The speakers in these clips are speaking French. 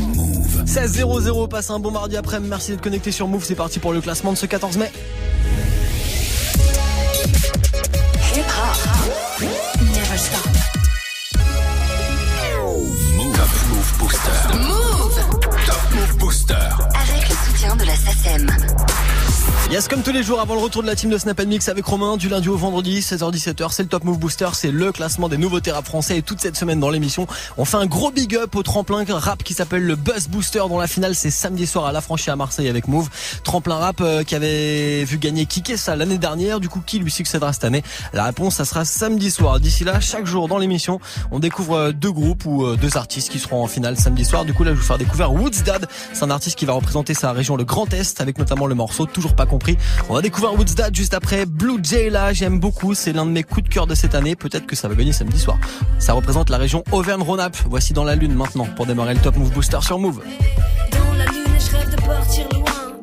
Move. 16 0 passe un bon mardi après. Merci d'être connecté sur Move. C'est parti pour le classement de ce 14 mai. Move Booster. Move. Top Move Booster. Avec le soutien de la SACEM. Yes, comme tous les jours avant le retour de la team de Snap Mix avec Romain, du lundi au vendredi, 16h-17h, c'est le Top Move Booster, c'est le classement des nouveaux rap français et toute cette semaine dans l'émission, on fait un gros big up au tremplin rap qui s'appelle le Buzz Booster dont la finale c'est samedi soir à la franchise à Marseille avec Move. Tremplin rap euh, qui avait vu gagner Kike ça l'année dernière, du coup qui lui succédera cette année? La réponse ça sera samedi soir. D'ici là, chaque jour dans l'émission, on découvre euh, deux groupes ou euh, deux artistes qui seront en finale samedi soir. Du coup là, je vais vous faire découvrir Woods Dad, c'est un artiste qui va représenter sa région le Grand Est avec notamment le morceau Toujours pas compris. On va découvrir Woodstad juste après. Blue Jay là, j'aime beaucoup. C'est l'un de mes coups de cœur de cette année. Peut-être que ça va gagner samedi soir. Ça représente la région Auvergne-Rhône-Alpes. Voici dans la lune maintenant pour démarrer le Top Move Booster sur Move.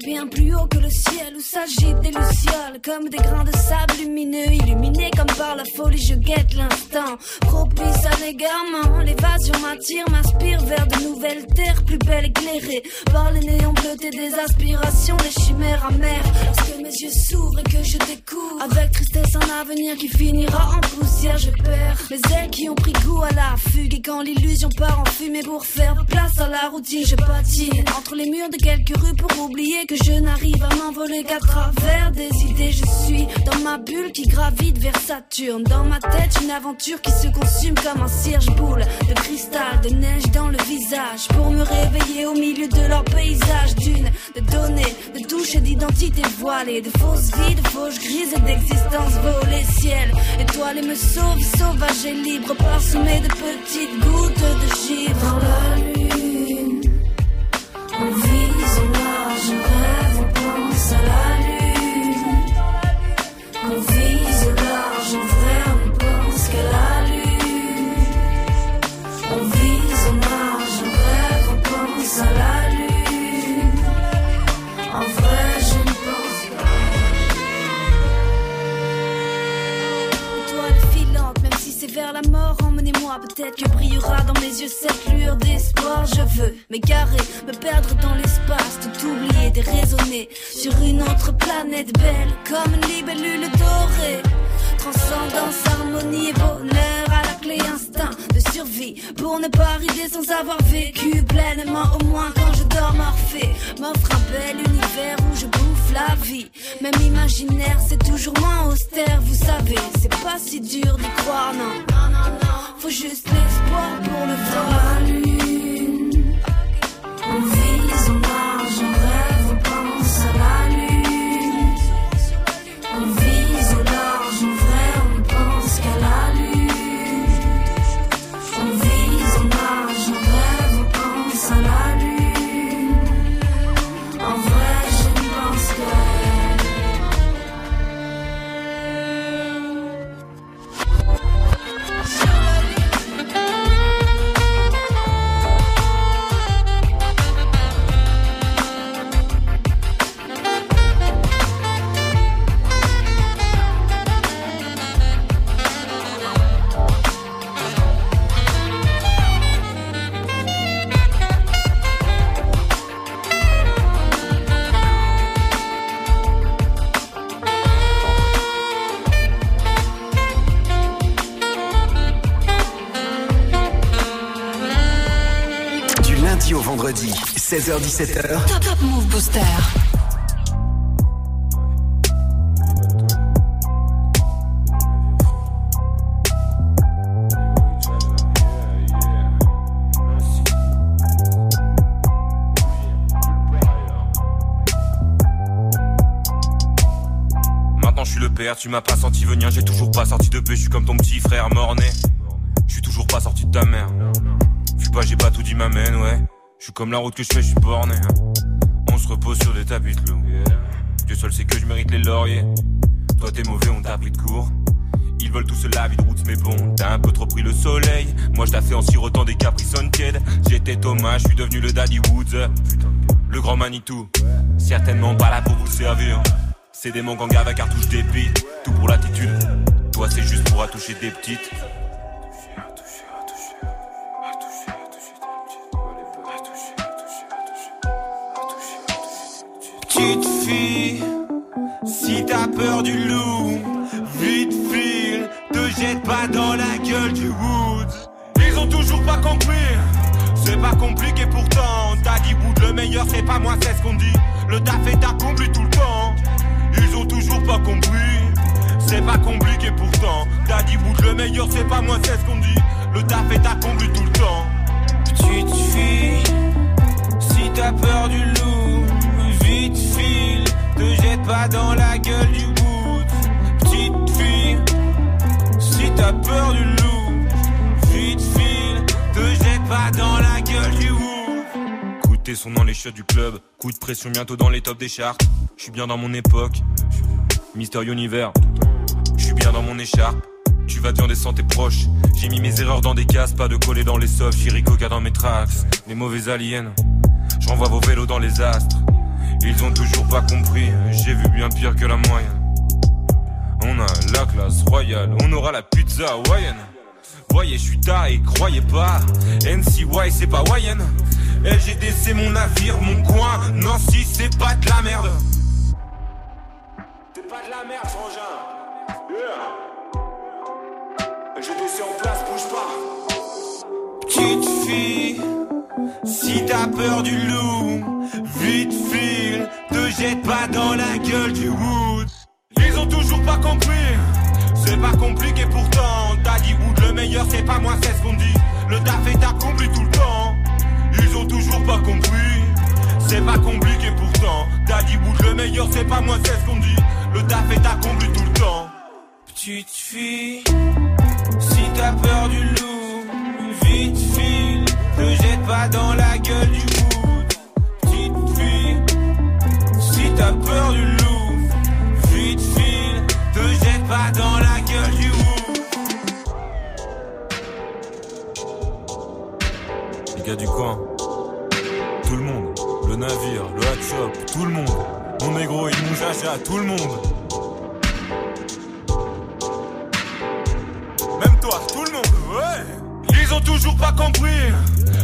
Bien plus haut que le ciel où s'agitent des lucioles comme des grains de sable lumineux illuminés comme par la folie je guette l'instant. Propice à l'égarement l'évasion m'attire m'inspire vers de nouvelles terres plus belles éclairées. Par les néons bleutés des aspirations les chimères amères. Lorsque mes yeux s'ouvrent et que je découvre avec tristesse un avenir qui finira en poussière je perds les ailes qui ont pris goût à la fugue. Et quand l'illusion part en fumée pour faire place à la routine je patine entre les murs de quelques rues pour oublier que je n'arrive à m'envoler qu'à travers des idées. Je suis dans ma bulle qui gravite vers Saturne. Dans ma tête, une aventure qui se consume comme un cierge boule de cristal, de neige dans le visage. Pour me réveiller au milieu de leur paysage d'une, de données, de touches et d'identité voilée, de fausses vies, de fausses grises et d'existence volée. Ciel, étoile et me sauve, sauvage et libre, parsemé de petites gouttes de givre. Peut-être que brillera dans mes yeux cette lueur d'espoir. Je veux m'égarer, me perdre dans l'espace, tout oublier, déraisonner sur une autre planète belle, comme une libellule dorée. Transcendance, harmonie et bonheur à la clé instinct de survie pour ne pas rider sans avoir vécu pleinement au moins quand je dors morphée m'offre un bel univers où je bouffe la vie même imaginaire c'est toujours moins austère vous savez c'est pas si dur d'y croire non faut juste l'espoir pour le voir 16h17h. Top Top Move Booster. Maintenant je suis le père, tu m'as pas senti venir, j'ai toujours pas sorti de paix, je suis comme ton petit frère mort-né. Je suis toujours pas sorti de ta mère. Fuis pas, j'ai pas tout dit ma mène, ouais. Suis comme la route que je fais, je suis borné. hein. On se repose sur des tapis de loup. Dieu seul sait que je mérite les lauriers. Toi t'es mauvais, on t'a pris de court. Ils veulent tous la vie de route, mais bon, t'as un peu trop pris le soleil. Moi je t'ai fait en sirotant des caprices tiède. J'étais Thomas, je suis devenu le Daddy Woods. Le grand Manitou, certainement pas là pour vous servir. C'est des mangangs à cartouche débite, tout pour l'attitude. Toi c'est juste pour attoucher des petites. Petite fille, si t'as peur du loup, vite file, te jette pas dans la gueule du wood. Ils ont toujours pas compris, c'est pas compliqué pourtant. T'as dit bout le meilleur, c'est pas moi, c'est ce qu'on dit. Le taf est accompli tout le temps. Ils ont toujours pas compris, c'est pas compliqué pourtant. T'as dit bout le meilleur, c'est pas moi, c'est ce qu'on dit. Le taf est accompli tout le temps. Petite fille, si t'as peur du loup, vite file, te jette pas dans la gueule du bout. Petite fille, si t'as peur du loup, vite file, te jette pas dans la gueule du bout. Son dans les chiottes du club, coup de pression bientôt dans les tops des charts. Je suis bien dans mon époque, Mister Univers, je suis bien dans mon écharpe. Tu vas dire des tes proches. J'ai mis mes erreurs dans des cases, pas de coller dans les softs. Coca dans mes tracks. Les mauvais aliens. J'envoie vos vélos dans les astres. Ils ont toujours pas compris. J'ai vu bien pire que la moyenne. On a la classe royale. On aura la pizza hawaïenne. Voyez, je suis et croyez pas. NCY, c'est pas Hawaïenne. LGD, c'est mon navire, mon coin. Nancy, c'est pas de la merde. C'est pas de la merde, frangin. Yeah. Je en place, bouge pas. Petite fille, si t'as peur du loup, vite file, te jette pas dans la gueule du wood. Ils ont toujours pas compris, c'est pas compliqué pourtant. T'as dit wood le meilleur, c'est pas moi, c'est ce qu'on dit. Le taf est accompli tout le temps. Ils ont toujours pas compris, c'est pas compliqué pourtant. T'as dit wood le meilleur, c'est pas moi, c'est ce qu'on dit. Le taf est accompli tout le temps. Petite fille. Si t'as peur du loup, vite file, ne jette pas dans la gueule du bout. T'as peur du loup, vite file, te jette pas dans la gueule du bout. Les gars du coin, tout le monde, le navire, le hot tout le monde. Mon négro, il mon à tout le monde. tout le monde, ouais. Ils ont toujours pas compris.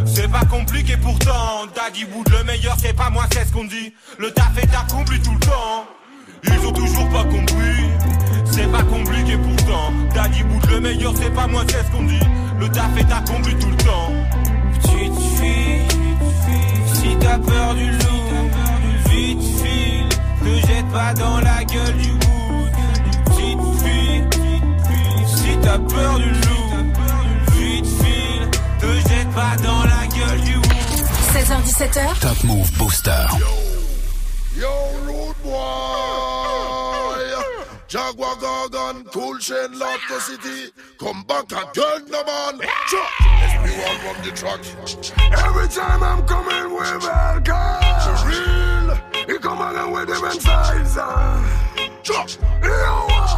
C'est pas compliqué pourtant. Daddy Wood, le meilleur, c'est pas moi, c'est ce qu'on dit. Le taf est accompli tout le temps. Ils ont toujours pas compris. C'est pas compliqué pourtant. Daddy Wood, le meilleur, c'est pas moi, c'est ce qu'on dit. Le taf est accompli tout le temps. Petite fille, si t'as peur du loup, vite file, te jette pas dans la gueule du wood. Petite fille, si t'as peur du loup. Pas dans la gueule du 16h17h Top Move Booster. Yo, yo road boy. Jaguar Gargan, Cool Chain, Lotto City. Come back again, no man. Everyone from the track Every time I'm coming with welcome For real He come again with them size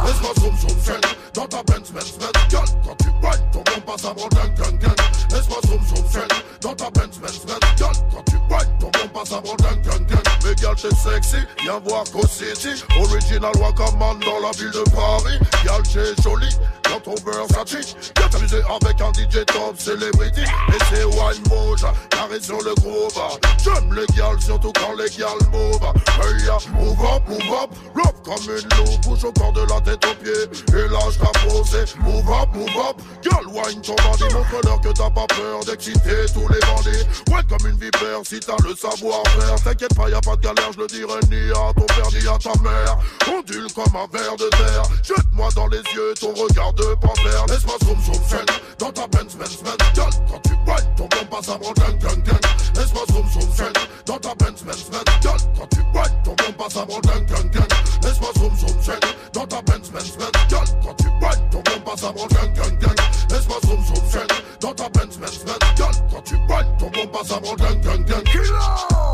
Laisse-moi zoom zoom friend Dans ta Benz Benz Benz Girl, quand tu boites ton bon passe à mon gang gang. Laisse-moi zoom zoom friend Dans ta Benz Benz Benz Girl, quand tu boites ton bon passe à mon gang gang. Mais girl t'es sexy, viens voir Co City. Original Wakaman dans la ville de Paris. Girl t'es jolie dans ton t'amuser avec un DJ top celebrity Et c'est Wine Moja, carré sur le groove. J'aime les gals, surtout quand les gals move. Hey ya, move up, move up. Comme une loupe, bouge au corps de la tête aux pieds. Et là je posé, move up, move up. Girl, wine ton bandit, montre-leur que t'as pas peur d'exciter tous les bandits. Ouais comme une vipère, si t'as le savoir-faire T'inquiète pas, y'a pas de galère, je le dirai ni à ton père ni à ta mère. Ondule comme un verre de terre. Jette-moi dans les yeux ton regard de panthère Laisse-moi zoom zoom friend Dans ta Benz Benz Benz Girl quand tu whine ton bon passe à gang gang gang Laisse-moi zoom zoom friend Dans ta Benz Benz Benz Girl quand tu whine ton bon passe à gang gang gang Laisse-moi zoom zoom friend Dans ta Benz Benz Benz Girl quand tu whine ton bon passe à gang gang gang Laisse-moi zoom zoom friend Dans ta Benz Benz Benz tu whine ton bon passe à gang gang gang Killer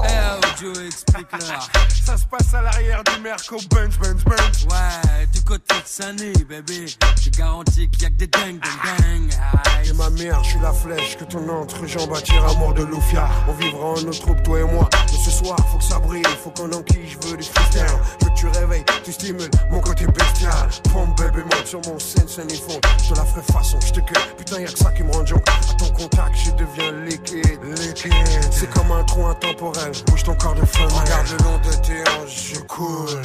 Eh Joe explique-leur Ça se passe à l'arrière du Merco Benz Benz Benz Ouais du côté de Sunny bébé J'ai garanti qu'il y a que des dingues, dingues, dingues. Et ma mère, je suis la flèche que ton entrejambe attire à mort de Lufia. On vivra en notre troupe, toi et moi. Soir, faut que ça brille, faut qu'on enquille, je veux du freestyle. Veux que tu réveilles, tu stimules mon côté bestial. Pompe bébé, monte sur mon scène, scène et fond. Je te la ferai façon, je te cueille. Putain, y'a que ça qui me rend junk. À ton contact, je deviens liquide, liquide. C'est comme un trou intemporel. Bouge ton corps de feu, Regarde le long de tes hanches, je coule.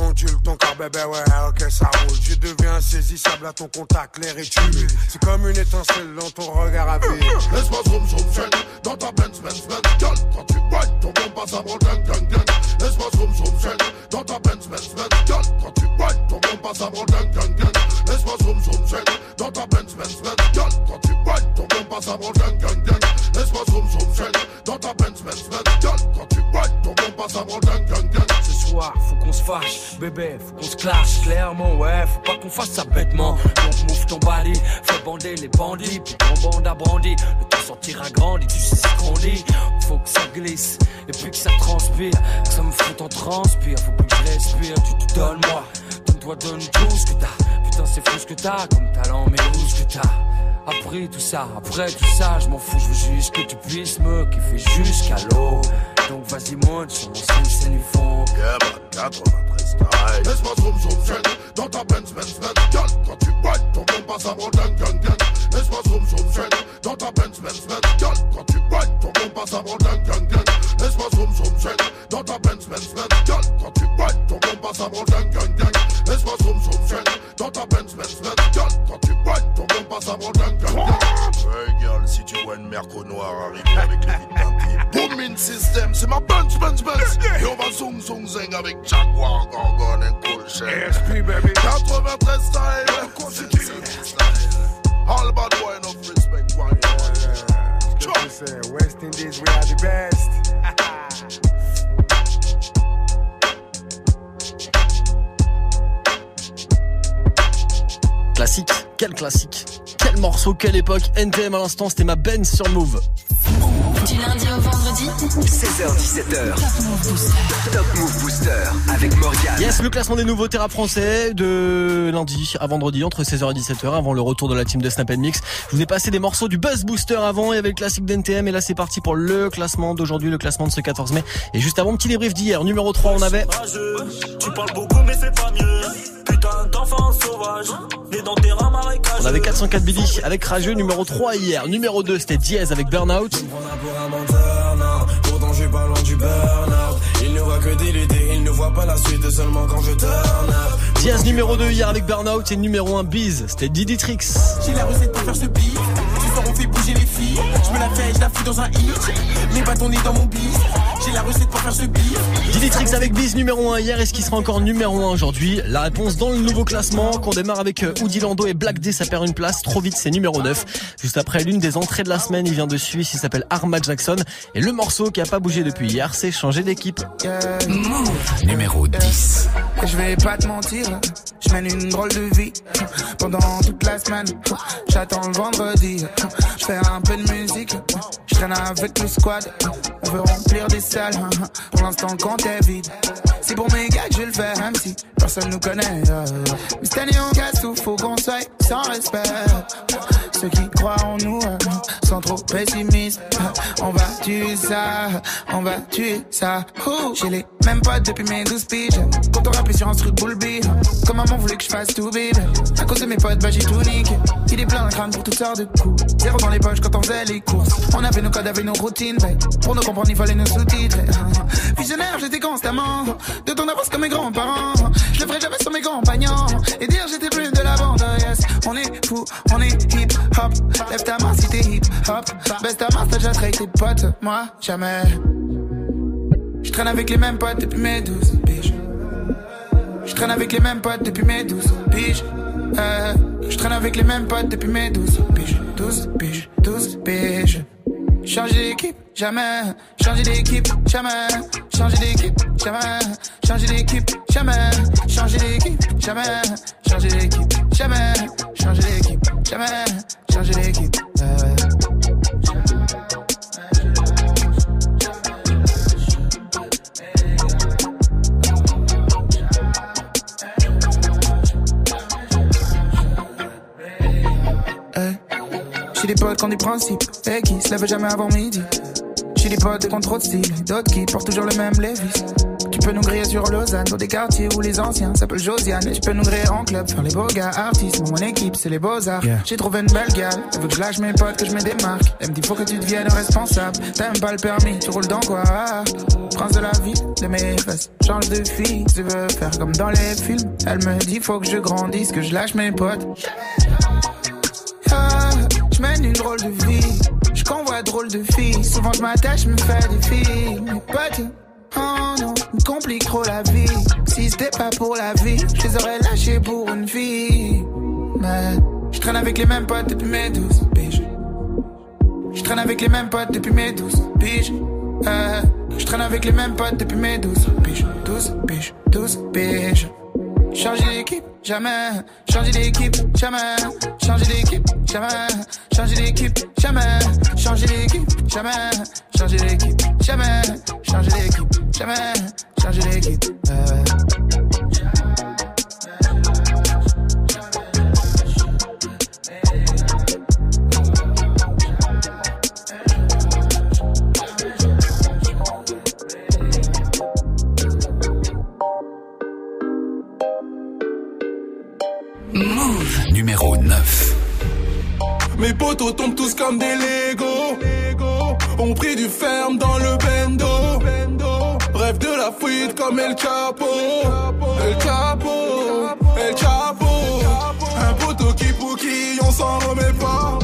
Ondule ton corps, bébé, ouais, ok, ça roule. Je deviens insaisissable à ton contact, l'air est humide. C'est comme une étincelle dans ton regard à vie. Laisse-moi zoom zoom zoom. Dans ta Benz Benz Benz Gueule quand tu boites ton bon passe avant gang gang gang Laisse-moi zoom zoom zoom. Dans ta Benz Benz Benz Gueule quand tu boites ton bon passe avant gang gang gang Laisse-moi zoom zoom zoom. Dans ta Benz Benz Benz Gueule quand tu boites ton bon passe avant gang gang gang Laisse-moi zoom zoom zoom. Dans ta Benz Benz Benz Gueule quand tu boites ton bon passe avant gang gang gang Ce faut qu'on se fâche bébé faut qu'on se clash. Clairement ouais faut pas qu'on fasse ça bêtement. Donc mouffe ton bali fais bander les bandits puis ton bande à brandi. Le temps sortira grandi tu sais ce qu'on dit. Faut que ça glisse et puis que ça transpire que ça me fout en transpire. Faut plus que je respire tu te donnes moi. Donne-toi donne tout ce que t'as. Putain c'est fou ce que t'as comme talent mais où ce que t'as? Après tout ça, après tout ça, je m'en fous, je veux juste que tu puisses me kiffer jusqu'à l'eau. Donc vas-y monte. Sur mon scène, c'est du fond. Yeah, man, 93 style. Laisse-moi zoom zoom dans ta Benz Benz Benz Gueule quand tu boites ton bon passe avant gang gang gang. Laisse-moi zoom zoom dans ta Benz Benz Benz. Gueule quand tu boites ton bon passe avant gang gang gang. Laisse-moi zoom zoom dans ta Benz Benz Benz. Gueule quand tu boites ton bon passe avant gang gang gang. Laisse-moi zoom zoom dans ta Benz Benz Benz. Gueule quand tu boites ton bon passe avant gang gang gang. Hey girl, si tu vois une merco noire arriver avec les vides teintées, Booming System, c'est ma Benz Benz Benz. Et on va zoom zoom zing avec Jaguar, Gorgon et Cool Shell. SP, baby. 93 style. All bad boy, enough respect, que c'est? West Indies, we are the best. Classique, quel classique. Quel morceau, quelle époque. NTM à l'instant, c'était ma Ben sur Move. Du lundi au vendredi 16h17h. Top Move Booster avec Morgane. Yes, le classement des nouveaux terrains français de lundi à vendredi entre 16h et 17h avant le retour de la team de Snap Mix. Je vous ai passé des morceaux du Buzz Booster avant, il y avait le classique d'NTM et là c'est parti pour le classement d'aujourd'hui, le classement de ce 14 mai. Et juste avant, petit débrief d'hier, numéro 3 on avait... Tu parles beaucoup mais c'est pas mieux. On avait 404 Billy avec Rageux, numéro 3 hier. Numéro 2 c'était Diaz avec Burnout. pour un menteur, non. Pourtant, je suis pas loin du burn-out. Il ne voit que des lutter, il ne voit pas la suite seulement quand je turn up. Diaz numéro 2 hier avec Burnout et numéro 1 Biz, c'était Didi Trix. J'ai la recette pour faire ce beat. Fait bouger les filles. Je me la fais, je la fous dans un hit. Mes bâtons nés dans mon bis. J'ai la recette pour faire ce beat. Didi Trix avec Biz numéro 1 hier, est-ce qu'il sera encore numéro 1 aujourd'hui? La réponse dans le nouveau classement qu'on démarre avec euh, Oudi Lando et Black D, ça perd une place, trop vite c'est numéro 9. Juste après l'une des entrées de la semaine, il vient de Suisse, il s'appelle Arma Jackson et le morceau qui a pas bougé depuis hier, c'est changer d'équipe. Numéro 10. Je vais pas te mentir, je mène une drôle de vie pendant toute la semaine. J'attends le vendredi, je fais un peu de musique, je traîne avec le squad. On veut remplir des salles, pour l'instant compte est vide. C'est pour mes gars que je le fais, même si personne nous connaît. Mais cette année on casse faut qu'on soit sans respect. Ceux qui croient en nous euh, sont trop pessimistes. On va tuer ça, on va tuer ça. J'ai les mêmes potes depuis mes 12 piges. Quand on rappelait sur un truc beat. Comme maman voulait que je fasse tout bébé. À cause de mes potes, bah j'ai tout niqué. Il est plein de crâne pour toutes sortes de coups. Zéro dans les poches quand on faisait les courses. On avait nos codes, avait nos routines. Pour nous comprendre, il fallait nos sous-titres. Visionnaire, j'étais constamment. De ton avance comme mes grands-parents. Je le ferai jamais sur mes compagnons. Et dire j'étais plus de la bande, yes. On est fou, on est hip hop. Lève ta main si t'es hip hop. Baisse ta main, t'as déjà traité tes potes. Moi, jamais. Je traîne avec les mêmes potes depuis mes 12 piges. Je traîne avec les mêmes potes depuis mes 12 piges. Euh, je traîne avec les mêmes potes depuis mes 12 piges. 12 piges, 12 piges. Changer d'équipe, jamais. Changer d'équipe, jamais. Changer d'équipe, jamais. Changer d'équipe, jamais. Changer d'équipe, jamais. Changer d'équipe, jamais. Changer d'équipe, jamais. Changer d'équipe. euh. Hey. J'ai des potes qui ont des principes et qui se lèvent jamais avant midi. J'ai des potes qui ont trop de style, d'autres qui portent toujours le même Levis. Tu peux nous griller sur Lausanne, dans des quartiers où les anciens s'appellent Josiane. Et je peux nous griller en club, faire les beaux gars, artistes. Mon équipe, c'est les beaux-arts. J'ai trouvé une belle gale, elle veut que je lâche mes potes, que je me démarque. Elle me dit, faut que tu deviennes responsable. T'as même pas le permis, tu roules dans quoi? Prince de la vie, de mes fesses. Change de fille, tu veux faire comme dans les films. Elle me dit, faut que je grandisse, que je lâche mes potes. Ah, je mène une drôle de vie. De filles. Souvent je m'attache, me fais des filles. Mes potes, oh non, me complique trop la vie. Si c'était pas pour la vie, je les aurais lâchés pour une fille. Mais je traîne avec les mêmes potes depuis mes douze piges. Je traîne avec les mêmes potes depuis mes douze piges. Euh, je traîne avec les mêmes potes depuis mes douze piges. Douze piges, douze piges. Changer d'équipe, jamais. Changer d'équipe, jamais. Changer d'équipe, jamais. Changer d'équipe, jamais. Changer d'équipe, jamais. Changer d'équipe, jamais. Changer d'équipe, jamais. Changer d'équipe. Move numéro 9. Mes potos tombent tous comme des Lego. On pris du ferme dans le bendo. Rêve de la fuite comme El Capo. El Capo, El Capo. Un poteau qui qui on s'en remet. Pas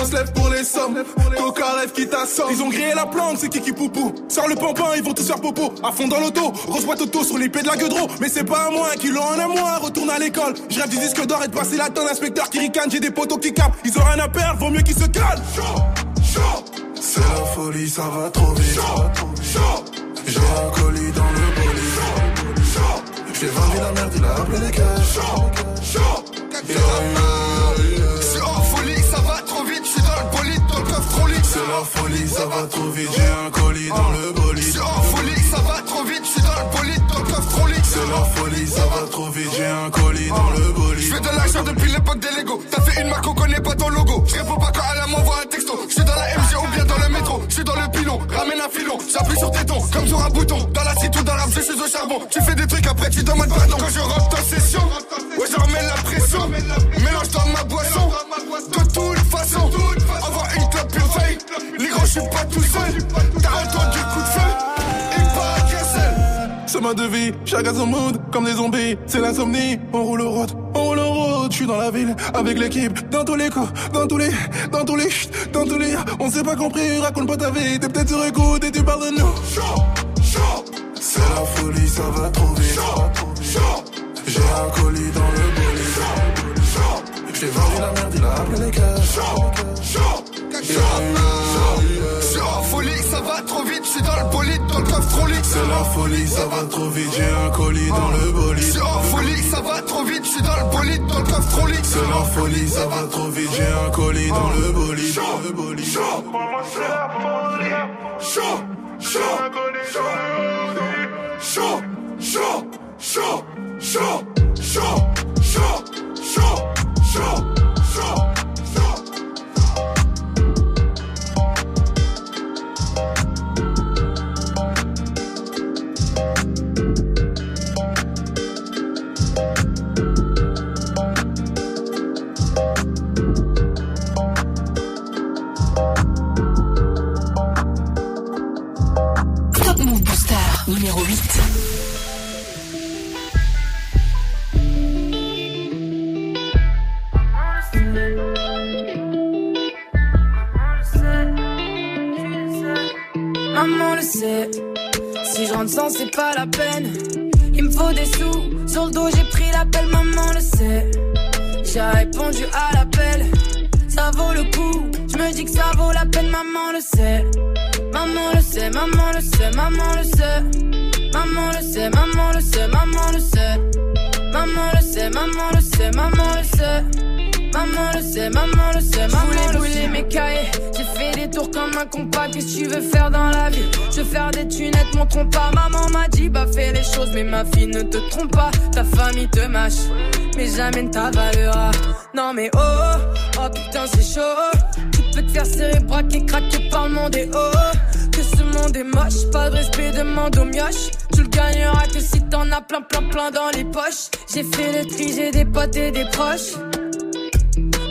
On se lève pour les sommes. Coca rêve qui t'assomme. Ils ont grillé la planque, c'est qui qui poupou. Sors le pampin, ils vont tous faire popo. À fond dans l'auto, reçois Toto sur l'épée de la gueudreau. Mais c'est pas à moi, qui l'ont en à moi. Retourne à l'école. Je rêve du disque d'or et de passer la tonne. Inspecteur qui ricane, j'ai des potos qui capent. Ils ont rien à perdre, vaut mieux qu'ils se calment. C'est la folie, ça va trop vite. J'ai un colis dans le bolide. J'ai vendu la merde, il a appelé les cash. C'est en C'est la folie, ça va trop vite. J'ai un colis dans le bolide. C'est en folie, ça va trop vite. Je suis dans le bolide, dans le coffre trop lit. C'est la folie, ça va trop vite. J'ai un colis dans le bolide. Je fais de l'argent depuis l'époque des Lego. T'as fait une marque, on connaît pas ton logo. Je réponds pas quand elle m'envoie un texto. Je suis dans la MG ou bien dans le métro. Je suis dans le pilon, ramène un filon. J'appuie sur tes tons, comme sur un bouton. Dans la cité ou dans l'arbre, je suis au charbon. Tu fais des trucs, après tu demandes pardon. Quand je rentre en session, suis pas tout seul. Entendu le coup de feu. Et pas qu'un seul. C'est ma devise, chacun son mood, comme des zombies, c'est l'insomnie, on roule au road, on roule au road, je suis dans la ville, avec l'équipe, dans tous les coups, dans tous les, dans tous les, dans tous les, on s'est pas compris, raconte pas ta vie, t'es peut-être sur écoute et tu parles de nous. C'est la folie, ça va trop vite. J'ai un colis dans le bolide. J'ai vendu la merde, il a appelé les. Je suis en folie, ça va trop vite. Je suis dans le dans le coffre. C'est la folie, ça va trop vite. J'ai un colis dans le bolide. suis en folie, ça va trop vite. Je suis dans le bolide, dans le coffre. C'est la folie, ça va trop vite. J'ai un colis dans le bolide. Bolide. Chaud, chaud, chaud, chaud, chaud, chaud, chaud, chaud, chaud, Maman le sait, si je rentre sans c'est pas la peine. Il me faut des sous, sur le dos j'ai pris l'appel, maman le sait. J'ai répondu à l'appel, ça vaut le coup. Je me dis que ça vaut la peine, maman le sait. Maman le sait, maman le sait, maman le sait. Maman le sait, maman le sait, maman le sait. Maman le sait, maman le sait, maman le sait. Maman le sait, maman le sait, maman le sait. brûler mes cahiers. J'ai fait des tours comme un compas. Qu'est-ce que tu veux faire dans la vie? Je veux faire des tunettes, mon trompe pas. Maman m'a dit, bah fais les choses, mais ma fille ne te trompe pas. Ta famille te mâche, mais jamais ne ta valeur. Non mais oh, oh, oh putain c'est chaud. Tu Peut te faire serrer, braquer, craquer par le monde et oh. Que ce monde est moche, pas de respect, demande aux mioches. Tu le gagneras que si t'en as plein, plein, plein dans les poches. J'ai fait le tri, j'ai des potes et des proches.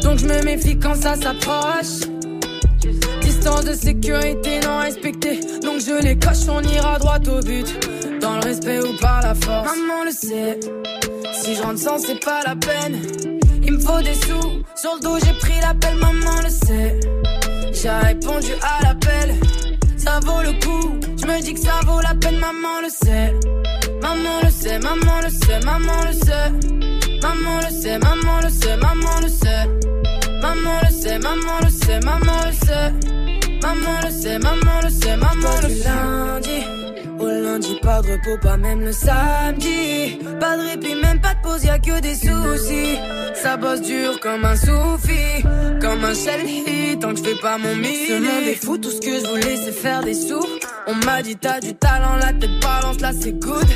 Donc je me méfie quand ça s'approche. Distance de sécurité non respectée. Donc je les coche, on ira droit au but. Dans le respect ou par la force. Maman le sait. Si je rentre sans, c'est pas la peine. Il me faut des sous. Sur le dos, j'ai pris l'appel, maman le sait. J'ai répondu à l'appel. Ça vaut le coup. Je me dis que ça vaut la peine, maman le sait. Maman le sait, maman le sait, maman le sait. Maman le sait, maman le sait, maman le sait. Maman le sait, maman le sait, maman le sait. Maman le sait, maman le sait, maman le sait. lundi au lundi, pas de repos, pas même le samedi. Pas de répit, même pas de pause, y'a que des soucis. Ça bosse dur comme un soufi, comme un shell tant que je fais pas mon mix. Ce monde est fou, tout ce que je voulais c'est faire des sous. On m'a dit t'as du talent, la tête balance, là c'est good.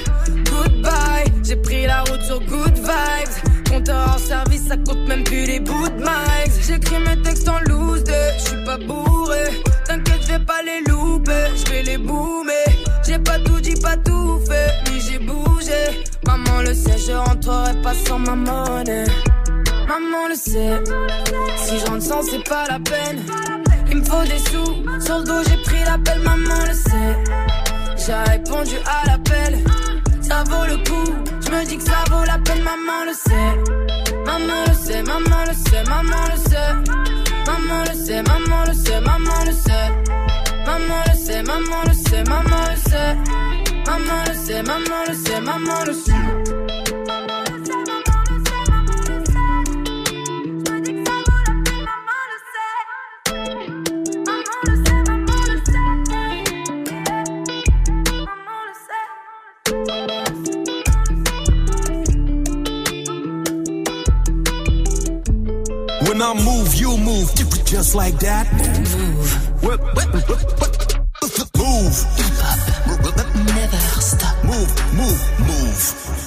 Goodbye, j'ai pris la route sur good vibes. Compteur en service, ça compte même plus les bouts de mics. J'écris mes textes en loose, je suis pas bourré. T'inquiète, je pas les louper, je les boomer. J'ai pas tout dit, pas tout fait, mais j'ai bougé. Maman le sait, je rentrerai pas sans ma monnaie. Maman le sait, si je rentre sans, c'est pas la peine. Il me faut des sous, sur le dos j'ai pris l'appel, maman le sait. J'ai répondu à l'appel, ça vaut le coup. Je me dis que ça vaut la peine, maman le sait. Maman le sait, maman le sait, maman le sait. Maman le sait, maman le sait, maman le sait. Maman le sait, maman le sait, maman le sait. Maman le sait, maman le sait, maman le sait. I move, you move, just like that. Move. Whip, whip, whip. Move. Never stop. Move, move, move.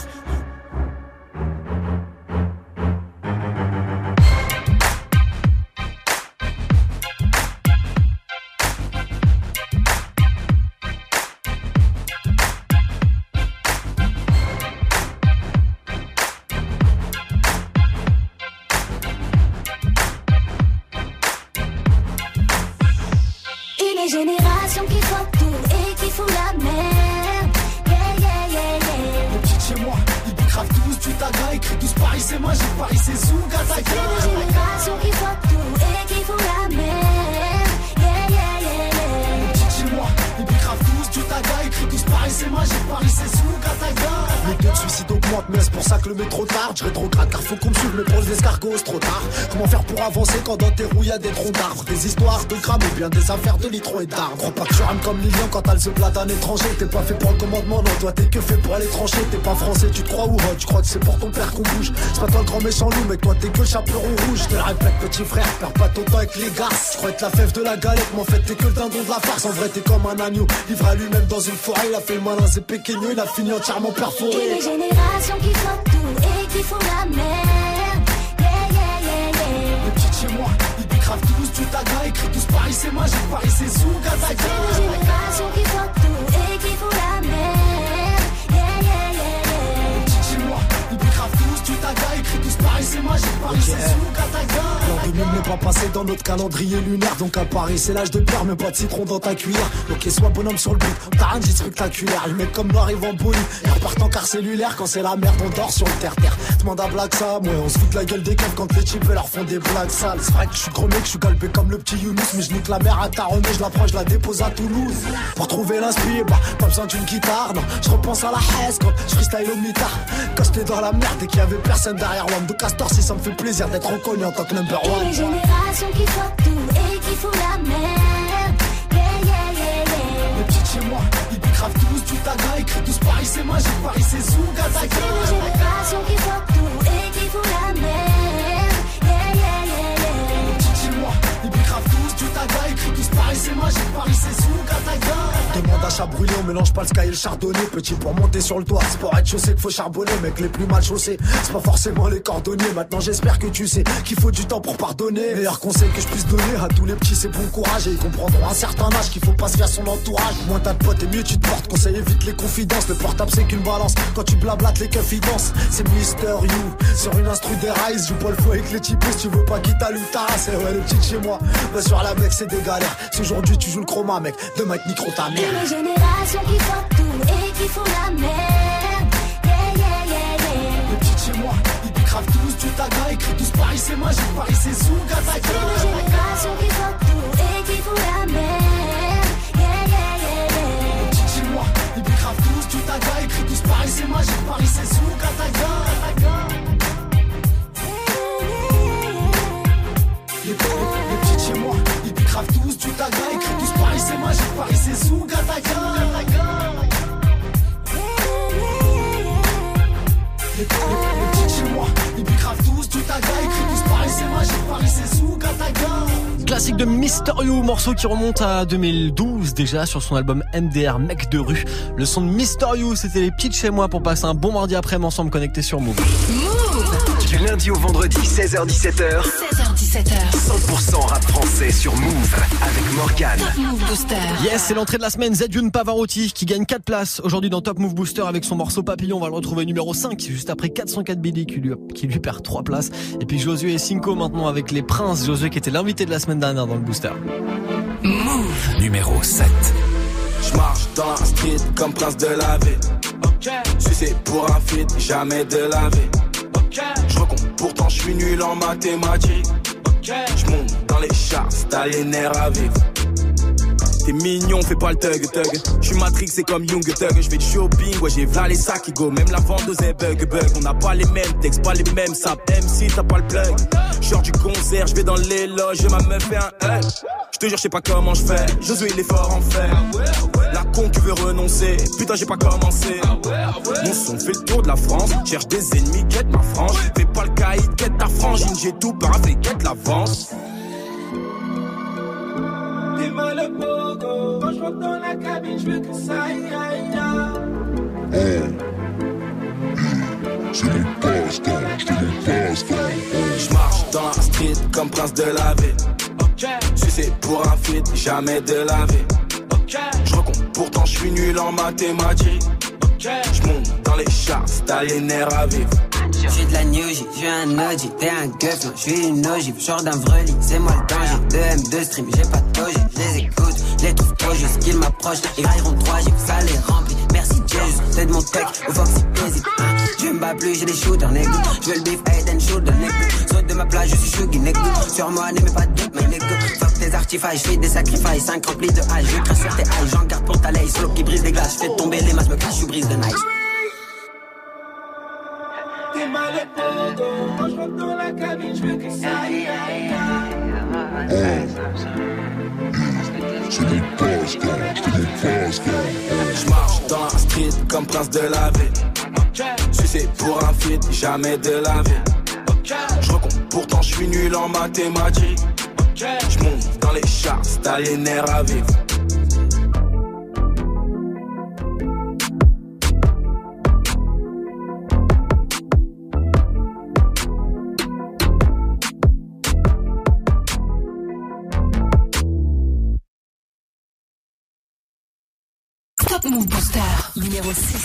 darkness ça que le métro tarde. Je rétrograde car faut qu'on me suive, mais pour les escargots c'est trop tard. Comment faire pour avancer quand dans tes roues y a des troncs d'arbres? Des histoires de grammes ou bien des affaires de litrons et d'arbres. Crois pas que je rame comme Lilian quand elle se plate un étranger. T'es pas fait pour le commandement, non, toi t'es que fait pour aller trancher. T'es pas français, tu te crois ou tu crois que c'est pour ton père qu'on bouge. C'est pas toi le grand méchant loup, mais toi t'es que chaperon rouge. Je te répète, petit frère, perds pas ton temps avec les gars. Tu crois être la fève de la galette, mais en fait t'es que le dindon de la farce. En vrai, t'es comme un agneau, livré à lui-même dans une forêt. Il a fait le malin, c'est il a fini entièrement perforé. Qui fout la merde. Yeah, yeah, yeah, yeah. Les petites chez moi, ils bicravent tous du taga, écrit tous Paris c'est moi, j'ai Paris c'est Zouga, C'est une génération qui fuck tout tous Paris c'est moi, j'ai Paris c'est Zouga, L'an 2000 n'est pas passé dans notre calendrier lunaire. Donc à Paris c'est l'âge de pierre mais pas de citron dans ta cuillère. Ok sois bonhomme sur le bout, t'as rien de spectaculaire. Les mecs comme nous arrivent en boule, repartent en car cellulaire Quand c'est la merde on dort sur le terre-terre. Demande à Black Sam, ouais on se fout de la gueule des keufs Quand les types leur font des blagues sales. C'est vrai que je suis gros mec, je suis galbé comme le petit Younous Mais je nique la mer à Taronnet, je la prends, je la dépose à Toulouse. Pour trouver l'inspire, bah pas besoin d'une guitare Non, je repense à la haise quand je freestyle au mitard. Quand j'étais dans la merde et qu'il y avait personne derrière Wam de Castor si ça me fait plaisir d'être reconnu en tant que number one génération qui tout et qui fout la merde. Yeah, yeah, yeah, yeah. Les petites chez moi, ils bicravent tous du taga, écrit tous Paris c'est moi, j'ai Paris c'est Zouga, qui tout et qui fout la merde. Yeah, yeah, yeah, yeah. Les petites chez moi, ils bicravent tous du taga, écrit tous Paris c'est j'ai Paris c'est Zouga, Demande à roche à brûler, on mélange pas le sky et le chardonnay. Petit pour monter sur le toit, c'est pour être chaussé qu'il faut charbonner. Mec, les plus mal chaussés, c'est pas forcément les cordonniers. Maintenant, j'espère que tu sais qu'il faut du temps pour pardonner. Meilleur conseil que je puisse donner à tous les petits, c'est bon courage. Et ils comprendront un certain âge qu'il faut pas se faire son entourage. Moins t'as de potes et mieux tu te portes. Conseil évite les confidences. Le portable, c'est qu'une balance. Quand tu blablates, les keufs C'est Mister You. Sur une instru des rise, joue pas le feu avec les types. Tu veux pas quitter ta c'est ouais, le petit chez moi. Bah, sur la mec, c'est des galères. Si aujourd'hui tu joues le chroma, mec, demain, micro ta mère. Les générations qui font tout et qui font la merde. Yeah, yeah, yeah, yeah. Le petit chez moi, ils bicravent tous du taga. Écrit tous Paris, c'est magique, Paris, c'est Zouga, ta gueule. Les générations qui font tout et qui font la merde. Yeah, yeah, yeah, yeah. Le petit chez moi, ils bicravent tous du taga. Écrit tous Paris, c'est magique, Paris, c'est Zouga, ta. Les, les, les petits chez moi, ils bicravent tous du taga. Écrit c'est magique, Paris, c'est Zouga, ta gueule. Les, les, les petits chez moi, ils bicravent tous du taga. Écrit tous Paris, c'est magique, Paris, c'est. Classique de Mysterio, morceau qui remonte à 2012 déjà sur son album MDR Mec de rue. Le son de Mysterio, c'était les petites chez moi pour passer un bon mardi après-midi ensemble connectés sur Move. Du lundi au vendredi, 16h17h. 16h17h. 100% rap français sur Move avec Morgan. Move Booster. Yes, c'est l'entrée de la semaine. Zedjun Pavarotti qui gagne 4 places aujourd'hui dans Top Move Booster avec son morceau Papillon. On va le retrouver numéro 5 juste après 404 Billy qui lui, qui lui perd 3 places. Et puis Josué et Cinco maintenant avec les Princes. Josué qui était l'invité de la semaine dernière dans le Booster. Move numéro 7. Je marche dans la street comme prince de la ville. Sucé pour un feat, jamais de la vie. Je recompte, pourtant je suis nul en mathématiques. Je monte dans les chars, t'as les nerfs à vivre. T'es mignon, fais pas le thug thug. Je suis Matrix, c'est comme Young Thug. Je fais du shopping, ouais, j'ai v'là les sacs go. Même la vendeuse est bug bug. On n'a pas les mêmes textes, pas les mêmes saps. Même si t'as pas le plug. Genre du concert, je vais dans les loges, ma meuf fait un. Je te jure, je sais pas comment je fais. Josué, il est en fer. Con qui veut renoncer. Putain, j'ai pas commencé. Mon son fait le tour de la France. Cherche des ennemis, quête ma frange. Fais pas le caïd, quête ta frangine. J'ai tout paraffé, quête l'avance. Mal au pogo. Quand je rentre dans la cabine, je veux que ça aille, aille, aille. C'est mon passe-temps, c'est mon passe-temps. Je marche dans la street comme prince de la ville. Sucé pour un feat, jamais de la vie. Je recompte, pourtant je suis nul en mathématiques. Je monte dans les chars, t'as les nerfs à vivre. J'suis de la New J, j'suis un OG, t'es un gueuf, j'suis une ogive, genre d'un vreli, c'est moi le danger. 2 M2 stream, j'ai pas de doge, j'les écoute, j'les trouve trop juste qu'ils m'approchent, ils railleront 3 G, ça les remplit. Merci Jesus, t'es de mon tech, au Fox hésite, hein. Je me bats plus, j'ai des shooters, nègre. J'veux le beef, head and shoulder, nègre. Saute de ma plage, je suis chuggy, nègre. Sur moi, n'aimez pas de doute, mais nègre. Fuck tes artifices, j'fais des sacrifices, 5 remplis de hache, je crache sur tes haches, j'en garde pour ta laisse, solo qui brise les glaces, j'fais tomber les masses, me cache, je brise de nice. Quand je rentre dans la cabine, je veux que ça aille, aille, aille. C'est mon passe-temps, c'est mon passe-temps. Je marche dans la street comme prince de la ville. Sucé pour un feat, jamais de la vie. Je recompte, pourtant je suis nul en mathématiques. Je monte dans les chars, t'as les à vivre. Top Booster. Numéro 6.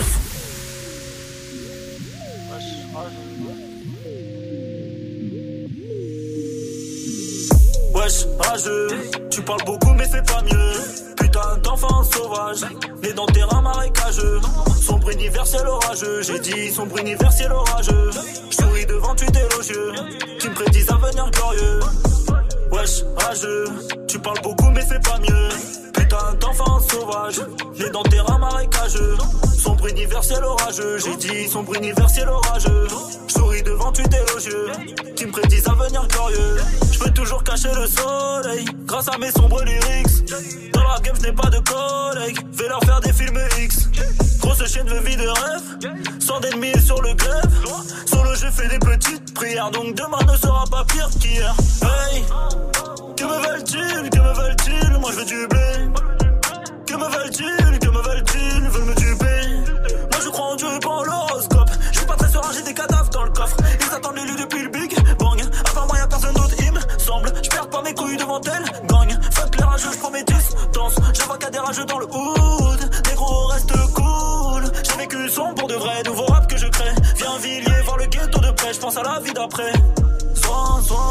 Wesh, rageux, tu parles beaucoup mais c'est pas mieux. Putain d'enfant sauvage, né dans terrain marécageux. Sombre universel orageux, j'ai dit sombre universel orageux. J'souris devant tu élogieux, qui me prédisent un avenir glorieux. Wesh, rageux, tu parles beaucoup mais c'est pas mieux. Putain d'enfant sauvage, né dans terrain marécageux. Sombre universel orageux, j'ai dit sombre universel orageux. Souris devant, tu t'éloges. Qui me prédisent à venir glorieux. Je peux toujours cacher le soleil grâce à mes sombres lyrics. Dans la game, je n'ai pas de collègues. Vais leur faire des films X. Grosse chaîne de vie de rêve. Sans d'ennemis sur le glaive. Solo, j'ai fait des petites prières. Donc demain ne sera pas pire qu'hier. Hey, que me veulent-ils? Que me veulent-ils? Moi, je veux du blé. Que me veulent-ils? Que me veulent-ils? Veulent me tuer. Moi, je crois en Dieu, pas gagne. Fuck les rageux, je promets distance. Je qu'à des rageux dans le hood. Des gros restent cool. J'ai vécu son pour de vrai, nouveau rap que je crée. Viens Villiers, voir le ghetto de près, je pense à la vie d'après. Soin, soin,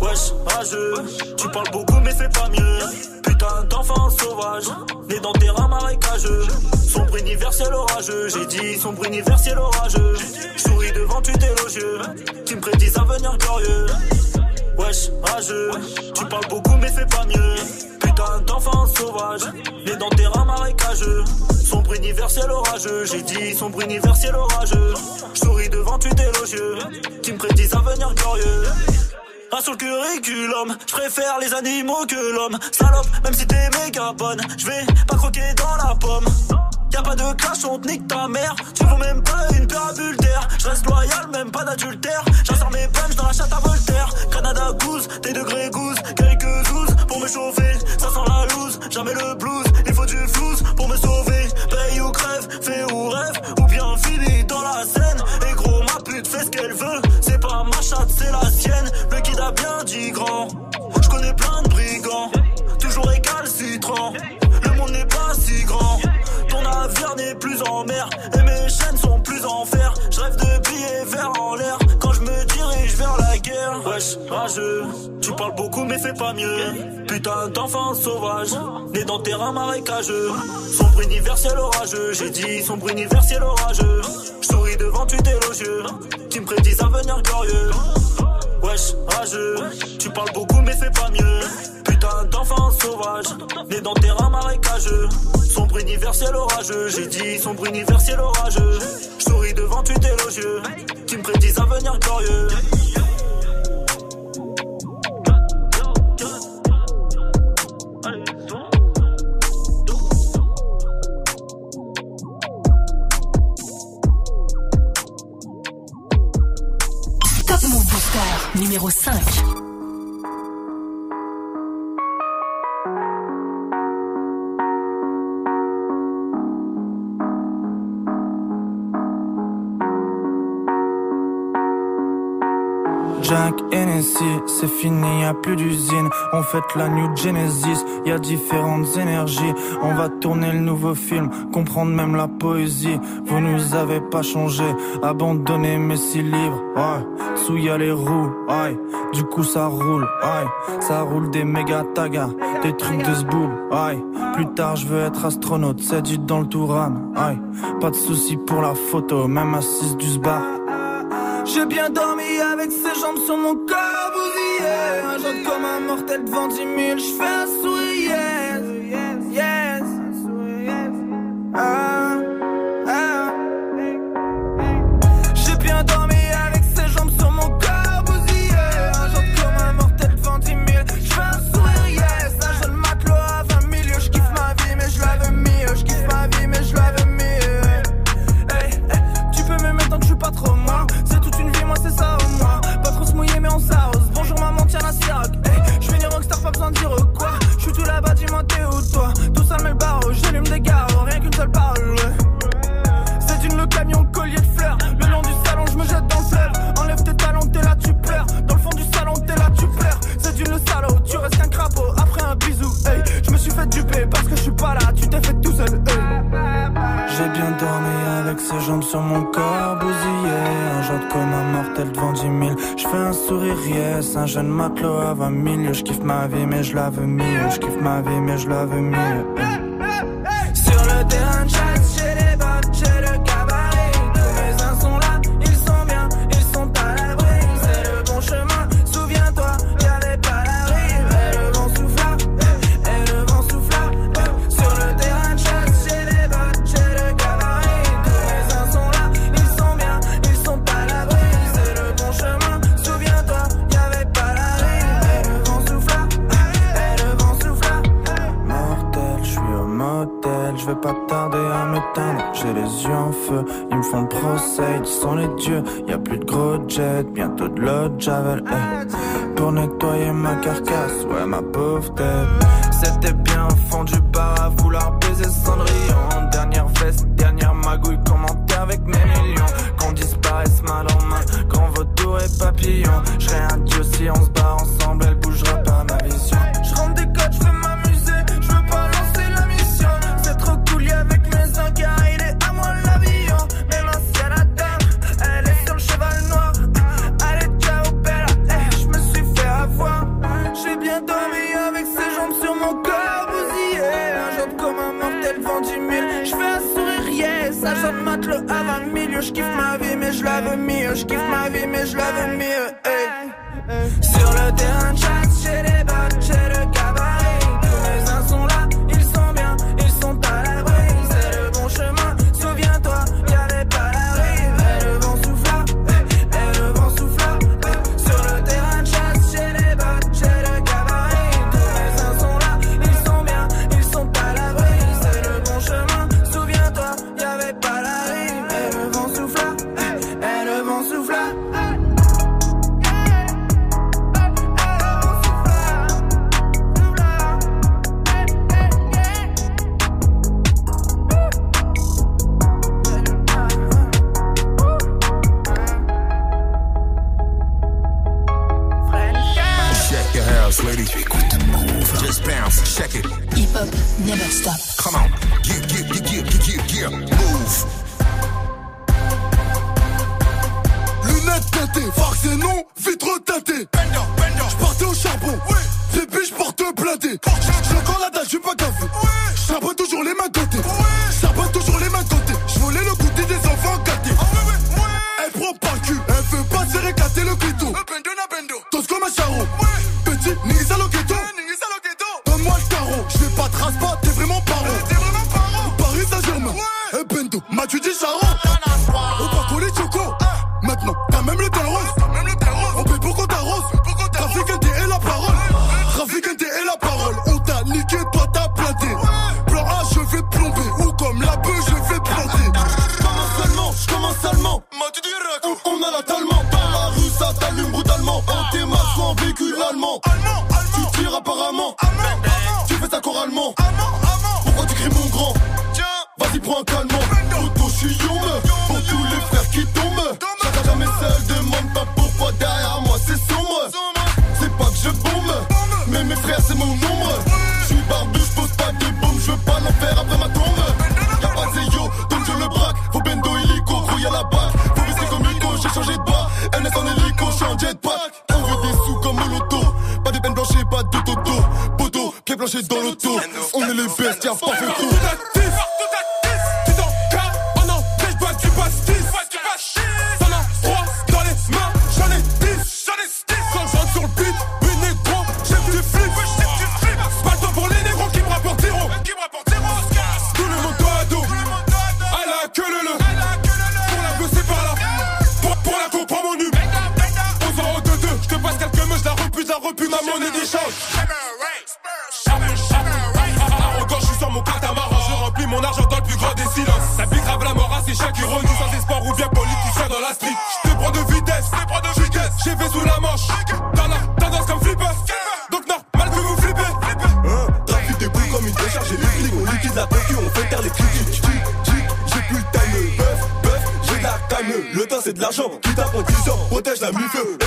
wesh, rageux. Tu parles beaucoup, mais c'est pas mieux. Putain d'enfant sauvage, né dans terrain marécageux. Sombre universel orageux, j'ai dit sombre universel orageux. Je souris devant tu t'élogieux, tu me prédisent un avenir glorieux. Wesh, rageux, tu parles beaucoup mais fais pas mieux. Putain d'enfant sauvage, né dans terrain marécageux. Sombre universel orageux, j'ai dit sombre universel orageux. Souris devant tu élogieux, qui me prédisent un avenir glorieux. Un sur le curriculum, je préfère les animaux que l'homme. Salope, même si t'es méga bonne, je vais pas croquer dans la pomme. Y'a pas de clash, on te nique ta mère. Tu vaux même pas une parabule d'air. Je reste loyal, même pas d'adultère. J'insère mes punches dans la chatte à Voltaire. Canada goose, tes degrés goose, quelques douze pour me chauffer. Ça sent la loose, jamais le blues. Il faut du flouze pour me sauver. Paye ou crève, fais ou rêve, ou bien fini dans la scène. Et gros, ma pute fait ce qu'elle veut. C'est pas ma chatte, c'est la sienne. Le kid a bien dit grand. Plus en mer et mes chaînes sont plus en fer. Je rêve de billets verts en l'air quand je me dirige vers la guerre. Wesh, rageux, tu parles beaucoup mais fais pas mieux. Putain d'enfant sauvage, né dans terrain marécageux. Sombre universel orageux, j'ai dit sombre universel orageux. Je souris devant tu élogieux, qui me prédisent un avenir glorieux. Wesh, rageux, tu parles beaucoup mais fais pas mieux. Putain d'enfant sauvage, né dans terrain marécageux. Sombre universel orageux, j'ai dit sombre universel orageux. Je souris devant tu élogieux, qui me prédisent un avenir glorieux. Top Move Booster numéro 5. Jack Hennessy, c'est fini, y a plus d'usine. On fête la New Genesis, y a différentes énergies. On va tourner le nouveau film, comprendre même la poésie. Vous nous avez pas changé, abandonné mes six livres. Ouais, sous y les roues, ouais. Du coup ça roule, ouais. Ça roule des méga tagas, des trucs de zboob, ouais. Plus tard je veux être astronaute, c'est dit dans le Touran, ouais. Pas de soucis pour la photo, même assise du sbar. J'ai bien dormi avec ses jambes sur mon corps bousillé Un jour comme un mortel devant 10 000 J'fais un sourire. Yes, yes. Ah, ah. Sur mon corps bousillé Un genre comme un mortel devant 10 000 Je fais un sourire yes Un jeune matelot à 20 000 Je kiffe ma vie mais je la veux mieux. Je kiffe ma vie mais je la veux mieux. Sur le terrain de pas tarder à m'éteindre. J'ai les yeux en feu, ils me font procès, ils sont les dieux. Y a plus de gros jets, bientôt de l'eau javel. eh. Pour nettoyer ma carcasse, ouais ma pauvre tête. C'était bien au fond du bar à vouloir baiser Cendrillon. Dernière veste, dernière magouille, commenter avec mes millions. Qu'on disparaisse mal en main, grand vautour et papillon. Je serai un dieu si on se bat je kiffe ma vie, mais je la veux mieux. Je kiffe ma vie, mais je la veux mieux. Parce que nous dans le plus grand des silences. Ça pique grave la mort à ces chats qui renouent sans espoir ou bien politicien dans la street. Je te prends de vitesse, je te prends de vitesse. J'ai fait sous la manche, dans la tendance comme flipper. Donc normal que vous flippez. Hein, trafic des bruits comme une décharge et les flics. On liquide la concu, on fait taire les critiques. J'ai plus le time, bœuf, bœuf, j'ai de la. Le temps c'est de l'argent, qui t'apprend 10 ans, protège la mi-feu.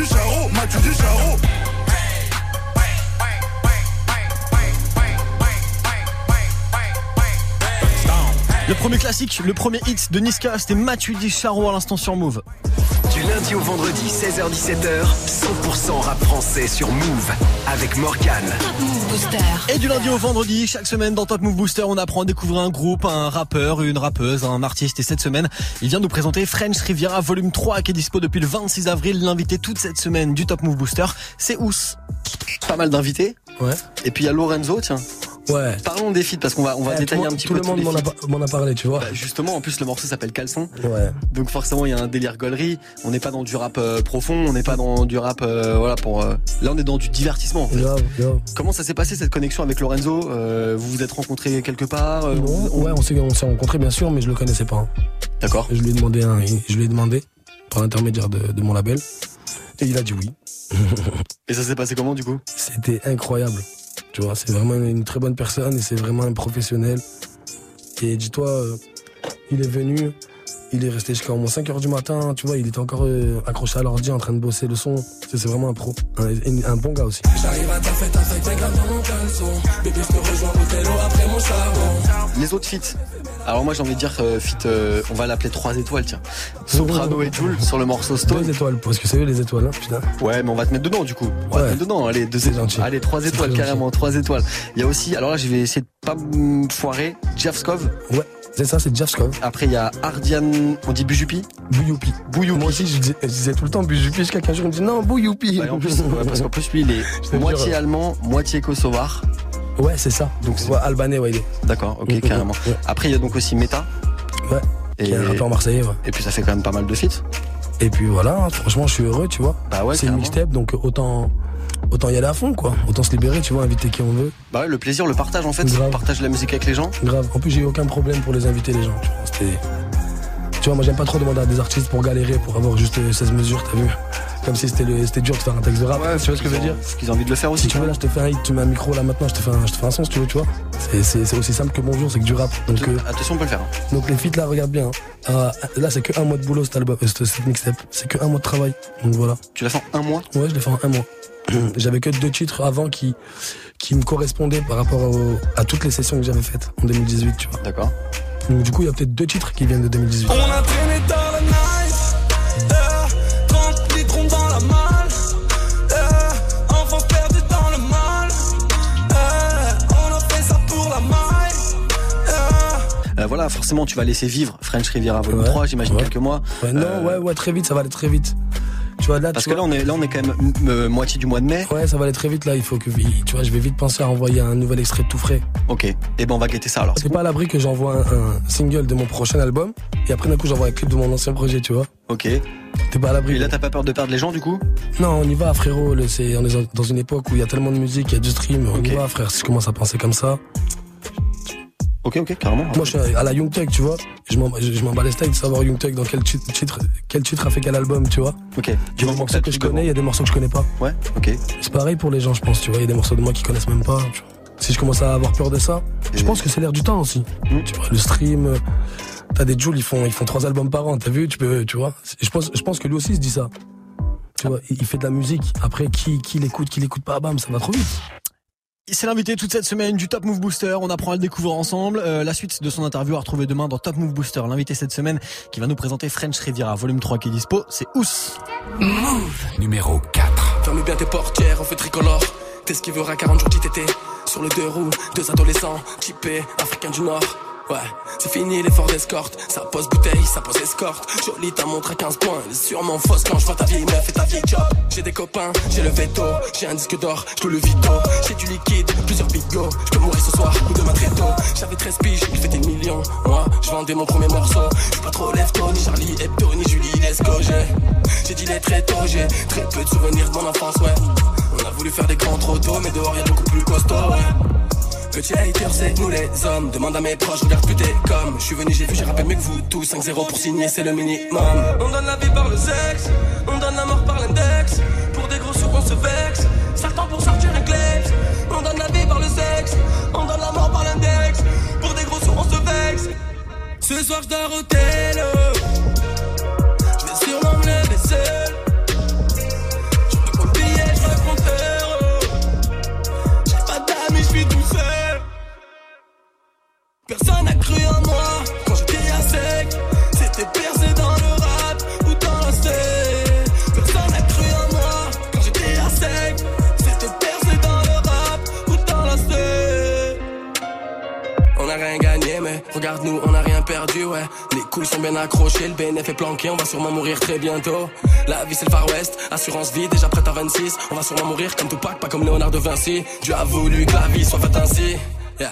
Du Mathieu du. Le premier classique, le premier hit de Niska, c'était Mathieu Di Charo à l'instant sur Move. Du lundi au vendredi, 16h-17h, 100% rap français sur Move avec Et du lundi au vendredi, chaque semaine dans Top Move Booster, on apprend à découvrir un groupe, un rappeur, une rappeuse, un artiste. Et cette semaine, il vient nous présenter French Riviera volume 3 qui est dispo depuis le 26 avril. L'invité toute cette semaine du Top Move Booster, c'est Ous. Pas mal d'invités. Ouais. Et puis il y a Lorenzo, tiens. Ouais. Parlons des feats parce qu'on va, on va Ouais, détailler tout, un petit tout peu le tous monde m'en a, parlé, tu vois. Bah, justement, en plus le morceau s'appelle Caleçon. Ouais. Donc forcément il y a un délire gaulerie. On n'est pas dans du rap euh, profond, on n'est pas dans du rap euh, voilà pour. euh, Là on est dans du divertissement. En fait. Grave, grave. Comment ça s'est passé cette connexion avec Lorenzo? Vous vous êtes rencontrés quelque part Non, vous- ouais, on s'est, on s'est rencontrés bien sûr, mais je le connaissais pas. hein. D'accord. Je lui ai demandé, un, je lui ai demandé par l'intermédiaire de, de mon label, et il a dit oui. Et ça s'est passé comment du coup? C'était incroyable. Tu vois, c'est vraiment une très bonne personne et c'est vraiment un professionnel. Et dis-toi, euh, il est venu, il est resté jusqu'à au moins 5 heures du matin, tu vois, il était encore euh, accroché à l'ordi en train de bosser le son. C'est c'est vraiment un pro, un, un bon gars aussi. J'arrive à ta fête avec dans mon caleçon. Bébé, je te rejoins au après mon charbon. Les autres feats. Alors moi j'ai envie de dire euh, feat, euh, on va l'appeler 3 étoiles tiens. Soprano et Jules sur le morceau Stone. Deux étoiles, parce que c'est eux les étoiles, hein, putain. Ouais, mais on va te mettre dedans du coup. On va te mettre dedans. Allez, deux étoiles. Allez, trois C'est étoiles très carrément, trois étoiles. Il y a aussi, alors là, je vais essayer de pas me foirer. Javskov. Ouais, c'est ça, c'est Javskov. Après, il y a Ardian, on dit Bujupi. Bouyoupi. Bouyoupi. Moi aussi, je disais, je disais tout le temps Bujupi jusqu'à qu'un jour il me dit non, Bouyoupi. Ouais, en plus, ouais, parce qu'en plus, lui, il est moitié jure. allemand, moitié kosovar. Ouais, c'est ça. Donc, ouais, albanais, ouais. D'accord, ok, Mhm, carrément. ouais. Après, il y a donc aussi Meta. Ouais. Et, Qui est un rappeur marseillais, ouais. et puis ça fait quand même pas mal de feats. Et puis voilà, franchement, je suis heureux, tu vois. Bah ouais, c'est une carrément. mixtape, donc autant, autant y aller à fond, quoi. Autant se libérer, tu vois, inviter qui on veut. Bah ouais, le plaisir, le partage en fait. Grave. Partage la musique avec les gens. Grave. En plus, j'ai eu aucun problème pour les inviter, les gens. Tu vois, c'était. Tu vois, moi, j'aime pas trop demander à des artistes pour galérer, pour avoir juste euh, 16 mesures, t'as vu Comme si c'était le- c'était dur de faire un texte de rap. tu vois ce que je veux dire Parce qu'ils ont envie de le faire aussi. Si tu veux, là, je te fais un hit, tu mets un micro, là, maintenant, je te fais un, je te fais un son, si tu veux, tu vois. C'est- aussi simple que bonjour, c'est que du rap. Donc, euh, Attention, on peut le faire. hein. donc les feats, là, regarde bien. hein. Ah, là, c'est que un mois de boulot, cet album, euh, cette cette mixtape. C'est que un mois de travail. Donc voilà. Tu l'as fait en un mois Ouais, je l'ai fait en un mois. J'avais que deux titres avant qui, qui me correspondaient par rapport au- à toutes les sessions que j'avais faites en 2018, tu vois. D'accord. Donc du coup, il y a peut-être deux titres qui viennent de 2018. On a traîné Euh, voilà, forcément, tu vas laisser vivre French Riviera Volume 3, j'imagine quelques mois. Ouais, non, Euh, ouais, ouais, très vite, ça va aller très vite. Tu vois, là, Parce tu que là, on est, là, on est quand même euh, moitié du mois de mai. Ouais, ça va aller très vite là. Il faut que, tu vois, je vais vite penser à envoyer un nouvel extrait tout frais. Ok. Et ben, on va guetter ça alors. C'est pas à l'abri que j'envoie un, un single de mon prochain album et après d'un coup j'envoie un clip de mon ancien projet, tu vois. Ok. T'es pas à l'abri. Et là, t'as pas peur de perdre les gens du coup? Non, on y va, frérot. le- c'est- on est dans une époque où il y a tellement de musique, il y a du stream. On y va, frère. Si je commence à penser comme ça. Ok, ok, carrément. Moi, je suis à la Young Tech, tu vois. Je m'en je- je m'en bats les steaks de savoir Young Tech dans quel ti- titre, quel titre a fait quel album, tu vois. Ok. Il y a des morceaux que je connais, il y a des morceaux que je connais pas. Ouais, ok. C'est pareil pour les gens, je pense, tu vois. Il y a des morceaux de moi qui connaissent même pas. tu vois. Si je commence à avoir peur de ça, je pense que c'est l'air du temps aussi. Hmm. Tu vois, le stream. euh, T'as des Jules, ils font, ils font trois albums par an, t'as vu, tu peux, tu vois. Je pense, je pense que lui aussi se dit ça. Tu vois, il il fait de la musique. Après, qui, qui l'écoute, qui l'écoute pas, bam, ça va trop vite. C'est l'invité toute cette semaine du Top Move Booster. On apprend à le découvrir ensemble. Euh, la suite de son interview à retrouver demain dans Top Move Booster. L'invité cette semaine qui va nous présenter French Riviera volume 3 qui est dispo, c'est Ous. Numéro 4. Ferme bien tes portières, on fait tricolore. T'es ce qui veut à 40 jours d'ITT. Sur le deux roues, deux adolescents, typés, africains du Nord. Ouais, c'est fini l'effort d'escorte. Ça pose bouteille, ça pose escorte. Jolie, t'as montré 15 points. Elle est sûrement fausse quand je vois ta vieille meuf et ta vieille job. J'ai des copains, j'ai le veto. J'ai un disque d'or, je le vito. J'ai du liquide, plusieurs bigots. Je peux mourir ce soir ou demain très tôt. J'avais 13 piges, il fêtait le million. Moi, je vendais mon premier morceau. Je suis pas trop lève-tôt, ni Charlie Hebdo, ni Julie Lescaut. J'ai j'ai dit les très tôt, j'ai très peu de souvenirs de mon enfance, ouais. On a voulu faire des grands trop mais dehors y'a beaucoup plus costaud, ouais. Petit hater, c'est nous les hommes. Demande à mes proches, regarde plus t'es comme. Je suis venu, j'ai vu, j'ai rappelé mieux que vous tous. 5-0 pour signer, c'est le minimum. On donne la vie par le sexe, on donne la mort par l'index. Pour des gros sous, on se vexe. Certains pour sortir un kleps. On donne la vie par le sexe, on donne la mort par l'index. Pour des gros sous, on se vexe. Ce soir, je dors au télo. Je vais sûrement me lever Personne n'a cru en moi quand j'étais à sec. C'était percé dans le rap ou dans la scène. Personne n'a cru en moi quand j'étais à sec. C'était percé dans le rap ou dans la scène. On a rien gagné, mais regarde-nous, on a rien perdu, ouais. Les couilles sont bien accrochées, le BNF est planqué, on va sûrement mourir très bientôt. La vie c'est le Far West, assurance vie déjà prête à 26. On va sûrement mourir comme Tupac, pas comme Léonard de Vinci. Dieu a voulu que la vie soit faite ainsi. Yeah.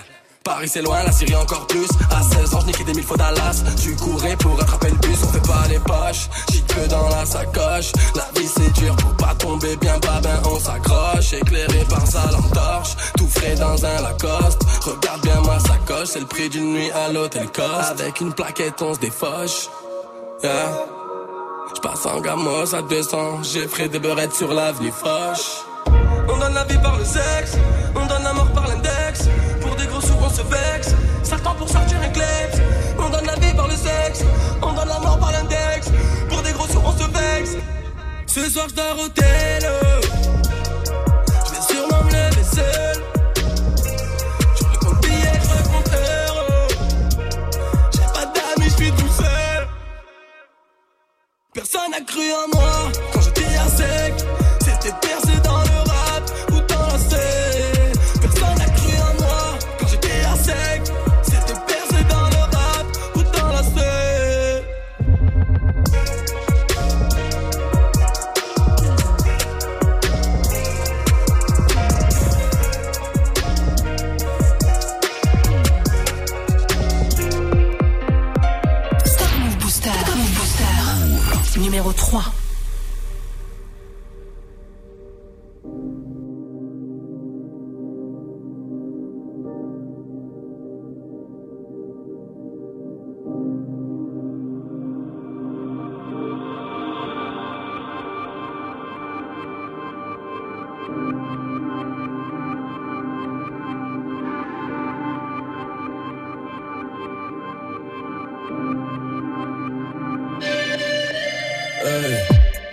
Paris c'est loin, la Syrie encore plus. À 16 ans, je niquais des mille fois Dallas. Tu courais pour attraper le bus, on fait pas les poches. J'y que dans la sacoche. La vie c'est dur pour pas tomber bien bas, ben on s'accroche. Éclairé par sa lampe torche, tout frais dans un Lacoste. Regarde bien ma sacoche, c'est le prix d'une nuit à l'hôtel Coste. Avec une plaquette, on se défoche. Yeah. J'passe en gamos à 200, j'ai frais des beurrettes sur l'avenue Foch. On donne la vie par le sexe, on donne la mort par temps pour sortir un. On donne la vie par le sexe, on donne la mort par l'index. Pour des gros sous, on se vexe. Ce soir, je dors au. Je vais sûrement me lever seul. Personne n'a cru en moi quand j'étais à sec. C'était percé dans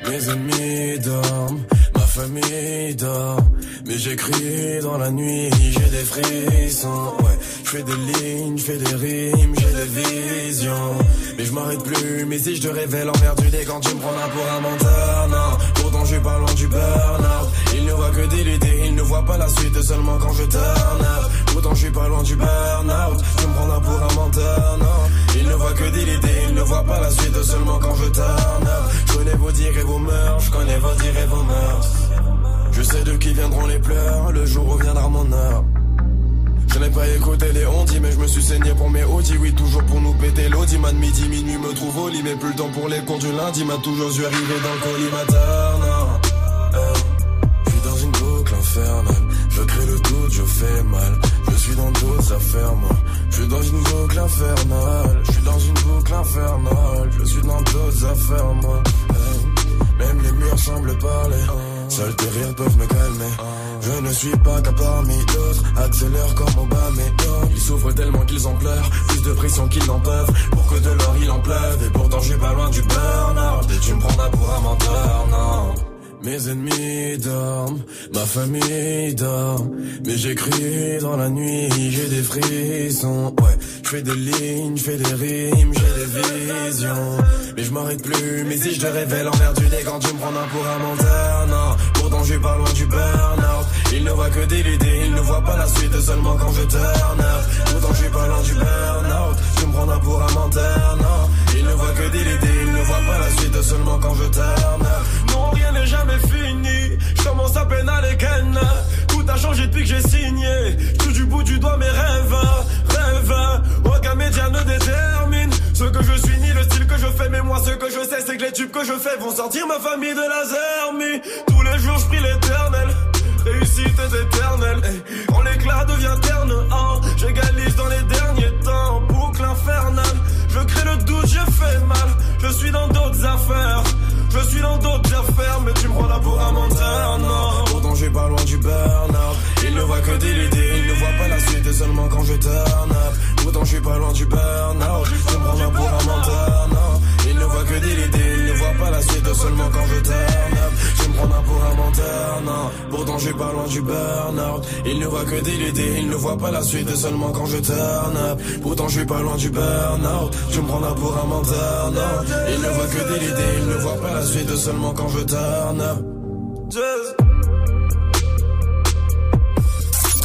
Mes ennemis dorment, ma famille dort. Mais j'écris dans la nuit, j'ai des frissons. Ouais, je fais des lignes, je fais des rimes, j'ai des visions. Mais je m'arrête plus, mais si je te révèle emmerdé quand tu me prends là pour un menteur, non. Pourtant je pas loin du burn-out. Il ne voit que des l'idée, il ne voit pas la suite seulement quand je turn up. Pourtant je suis pas loin du burn-out. Tu me prends là pour un menteur, non. Il ne voit que l'idée, il ne voit pas la suite seulement quand je turn. Je connais vos dires et vos mœurs, je connais vos dires et vos mœurs. Je sais de qui viendront les pleurs, le jour où viendra mon heure. Je n'ai pas écouté les ondis, mais je me suis saigné pour mes audis. Oui, toujours pour nous péter l'audi. Man, midi, minuit me trouve au lit, mais plus le temps pour les cours du lundi. M'a toujours dû arriver dans le non. Je fais mal. Je suis dans d'autres affaires, moi. Je suis dans une boucle infernale. Je suis dans une boucle infernale. Je suis dans d'autres affaires, moi. Hey. Même les murs semblent parler. Seuls tes rires peuvent me calmer. Je ne suis pas qu'à parmi d'autres. Accélère comme Obama et Ils souffrent tellement qu'ils en pleurent. Plus de pression qu'ils n'en peuvent. Pour que de l'or il en pleuve. Et pourtant suis pas loin du burn-out. Et tu me prendras pour un menteur, non. Mes ennemis dorment, ma famille dort. Mais j'écris dans la nuit, j'ai des frissons. Ouais, je fais des lignes, je fais des rimes, j'ai des visions. Mais je m'arrête plus, mais si je te révèle envers du quand tu me prends un pour un menteur, non. Pourtant je suis pas loin du burn-out. Il ne voit que des l'idée, il ne voit pas la suite seulement quand je turn up. Pourtant je suis pas loin du burn-out. Tu me prends un pour un menteur, non. Que l'idée, il ne voit pas la suite seulement quand je up. Non, rien n'est jamais fini. Je commence à peine à les ken. Tout a changé depuis que j'ai signé. Tout du bout du doigt mes rêves. Rêves. Aucun média ne détermine ce que je suis ni le style que je fais. Mais moi, ce que je sais, c'est que les tubes que je fais vont sortir ma famille de la zermie. Tous les jours, je prie l'éternel. Réussite est éternelle. Quand l'éclat devient terne, hein, j'égalise dans les derniers suis dans d'autres affaires. Je suis dans d'autres affaires, mais tu me prends là pour un menteur, non. Pourtant je suis pas loin du burn-out. Il ne voit que des l'idée, il ne voit pas la suite seulement quand je turn up. Pourtant je suis pas loin du burn-out. Tu me prends là pour un menteur, non. Ne voit que des l'idée, il ne voit pas la suite seulement quand je turn up. Tu me prends pour un menteur, non. Pourtant je suis pas loin du burn-out. Il ne voit que des l'idée, il ne voit pas la suite seulement quand je turn up. Pourtant je suis pas loin du burn-out. Tu me prends pour un menteur, non. Il ne voit que des l'idée, il ne voit pas la suite seulement quand je turn up.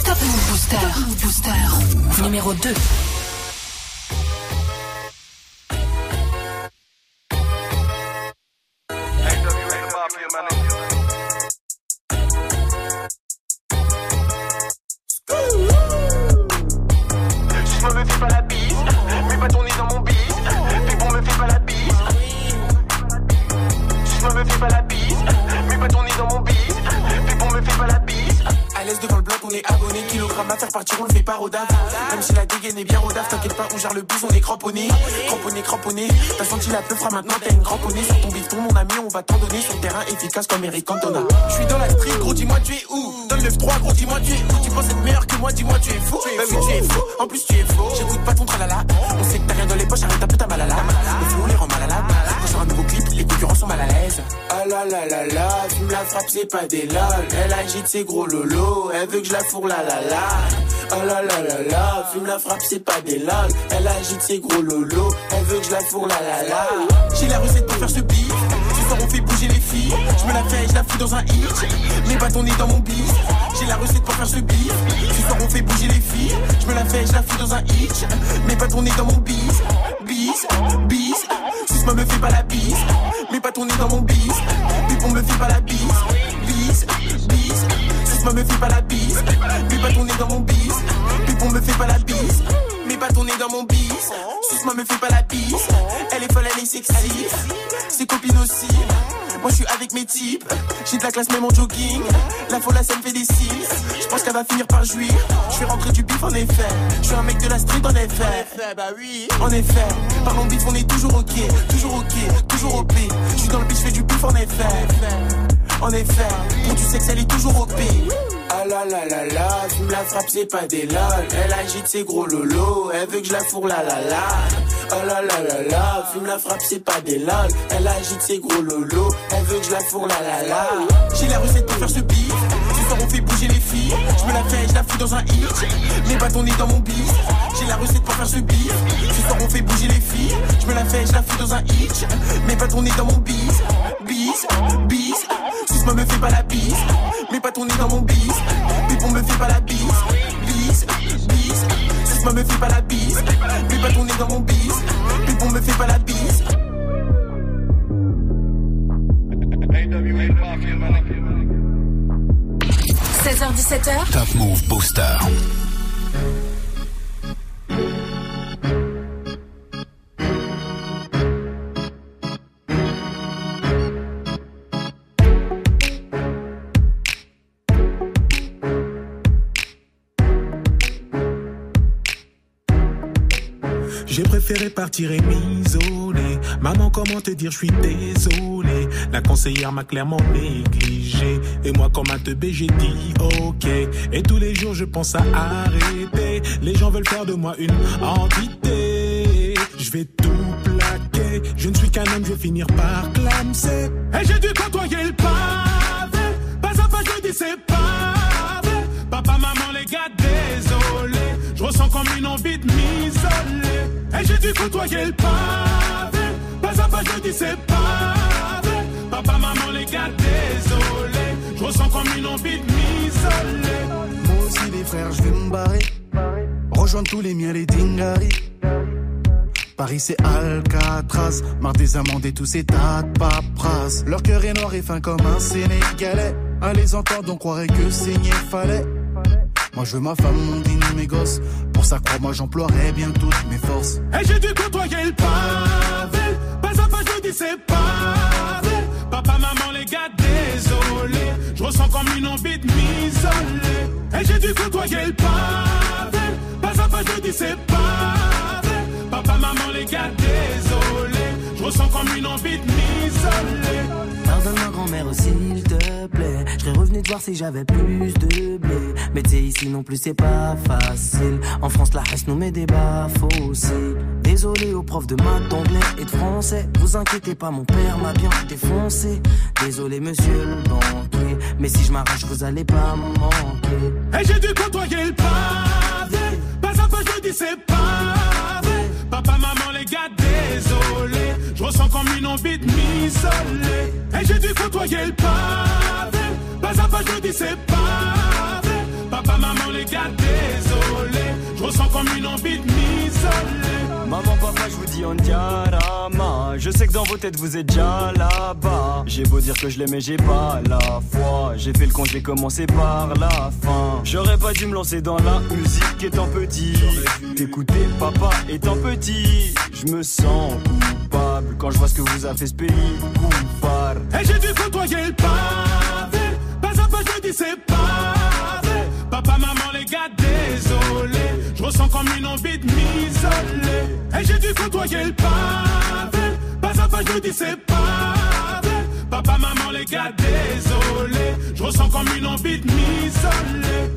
Top Move Booster. Top Booster. Numéro 2. Gère le bus, on est cramponné. Cramponné, cramponné. T'as senti la peu fera maintenant, t'as une cramponnée sur ton bifton, mon ami, on va t'en donner sur le terrain efficace comme Eric Cantona. Je suis dans la street, gros, dis-moi tu es où? Donne le 3 gros, dis-moi tu es où? Tu penses être meilleur que moi, dis-moi tu es fou. Bah oui, tu es fou, en plus tu es faux. J'écoute pas ton tralala. On sait que t'as rien dans les poches, arrête un peu ta malala. Le flou les rend mal à la un nouveau clip, les concurrents sont mal à l'aise. Ah la la la la, tu me la frappes, c'est pas des lol. Elle agite ses gros lolos, elle veut que je la fourre la la la. Ah la la la la, fume la frappe, c'est pas des lol. Elle agite ses gros lolos, elle veut que je la fourre la la la. J'ai la recette pour faire ce beat. Ce soir on fait bouger les filles. Je me la fais, je la fous dans un hit. Mes bâtons nez dans mon bis. J'ai la recette pour faire ce beat. Ce soir on fait bouger les filles. Je me la fais, je la fous dans un hit. Mes bâtons nez dans mon bis. Bis, bis. Suce-moi me fais pas la bise. Mes bâtons nez dans mon bis. Pipon me fait pas la bise. Bis, bis. Suce-moi me fais pas la bise. Mes bâtons nez dans mon bis. Pipon me fait pas la bise. Mes bâtons nez dans mon bis. Suce-moi me fais pas la bise. Elle est folle, elle est sexy. Ses copines aussi. Moi je suis avec mes types, j'ai de la classe même en jogging. La folle ça me fait des cils. Je pense qu'elle va finir par jouir. Je vais rentrer du bif en effet. Je suis un mec de la street en effet. bah oui. En effet, parlons bif on est toujours ok, toujours ok, toujours OP. Je suis dans le bif, je fais du bif en effet. En effet, pour du sexe elle est toujours OP. Ah la la la la, tu me la frappes, c'est pas des lol. Elle agite ses gros lolos, elle veut que je la fourre la la la. Oh la la la la, fume la frappe, c'est pas des lol. Elle agite ses gros lolos, elle veut que je la fourre la la la. J'ai la recette pour faire ce beat. Fait bouger les filles. Je me la fais, je la fous dans un hit. Mes bâtons nez dans mon bis. J'ai la recette pour faire ce beat. Ce soir on fait bouger les filles. Je me la fais, je la fous dans un hit. Mes bâtons nez dans mon bis. Bis, bis. Suce-moi me fais pas la bise. Mes bâtons nez dans mon bis. Pipon me fait pas la bise. Bis, bis. Suce-moi me fais pas la bise. Mes bâtons nez dans mon bis. Pipon me fait pas la bise. 16h17h, Top Move Booster. J'ai préféré partir et m'isoler. Maman, comment te dire, je suis désolé. La conseillère m'a clairement négligé. Et moi, comme un teubé, j'ai dit ok. Et tous les jours, je pense à arrêter. Les gens veulent faire de moi une entité. Je vais tout plaquer. Je ne suis qu'un homme, je vais finir par clamser. Et j'ai dû côtoyer le pavé. Pas à pas, je dis c'est pavé. Papa, maman, les gars, désolé. Je ressens comme une envie de m'isoler. Et j'ai dû côtoyer le pavé. Pas à pas, je dis c'est pavé. Papa, maman, les gars, désolé. Je ressens comme une envie de m'isoler. Moi aussi, les frères, je vais me barrer. Rejoindre tous les miens, les dingaris. Paris, c'est Alcatraz. Marre des amendes et tous ces tas de papras. Leur cœur est noir et fin comme un Sénégalais. À les entendre, on croirait que saigner fallait. Moi, je veux ma femme, mon digne, mes gosses. Pour ça, crois-moi, j'emploierai bien toutes mes forces. Et j'ai dû côtoyer le. Pas à pas, je dis c'est pavé. Papa, maman, les gars, désolé. Je ressens comme une envie de m'isoler. Et j'ai dû côtoyer le pavé. Pas à pas, je dis c'est pavé. Papa, maman, les gars, désolé. Je ressens comme une envie de m'isoler. Pardonne ma grand-mère s'il te plaît. Je serais revenu te voir si j'avais plus de blé. Mais tu sais, ici non plus c'est pas facile. En France, la reste nous met des baffes aussi. Désolé aux profs de maths, d'anglais et de français. Vous inquiétez pas, mon père m'a bien défoncé. Désolé, monsieur le banquier. Mais si je m'arrache, vous allez pas me manquer. Et j'ai dû côtoyer le pavé. Pas à pas, je dis c'est m'isoler. Et j'ai dû côtoyer le pavé. Pas à pas, je dis c'est pavé. Papa, maman, les gars, désolé. Je ressens comme une envie de m'isoler. Maman, papa, je vous dis on diarama. Je sais que dans vos têtes vous êtes déjà là-bas. J'ai beau dire que je l'aimais, j'ai pas la foi. J'ai fait le con, j'ai commencé par la fin. J'aurais pas dû me lancer dans la musique étant petit. T'écouter papa étant petit. Je me sens coupable quand je vois ce que vous a fait ce pays. Coupable. Et j'ai dû côtoyer le pavé. Pas à pas, je dis c'est Et j'ai dû côtoyer le pavé. Pas à pas, je me dis c'est pas vrai. Papa, maman, les gars, désolé. Je ressens comme une envie de m'isoler.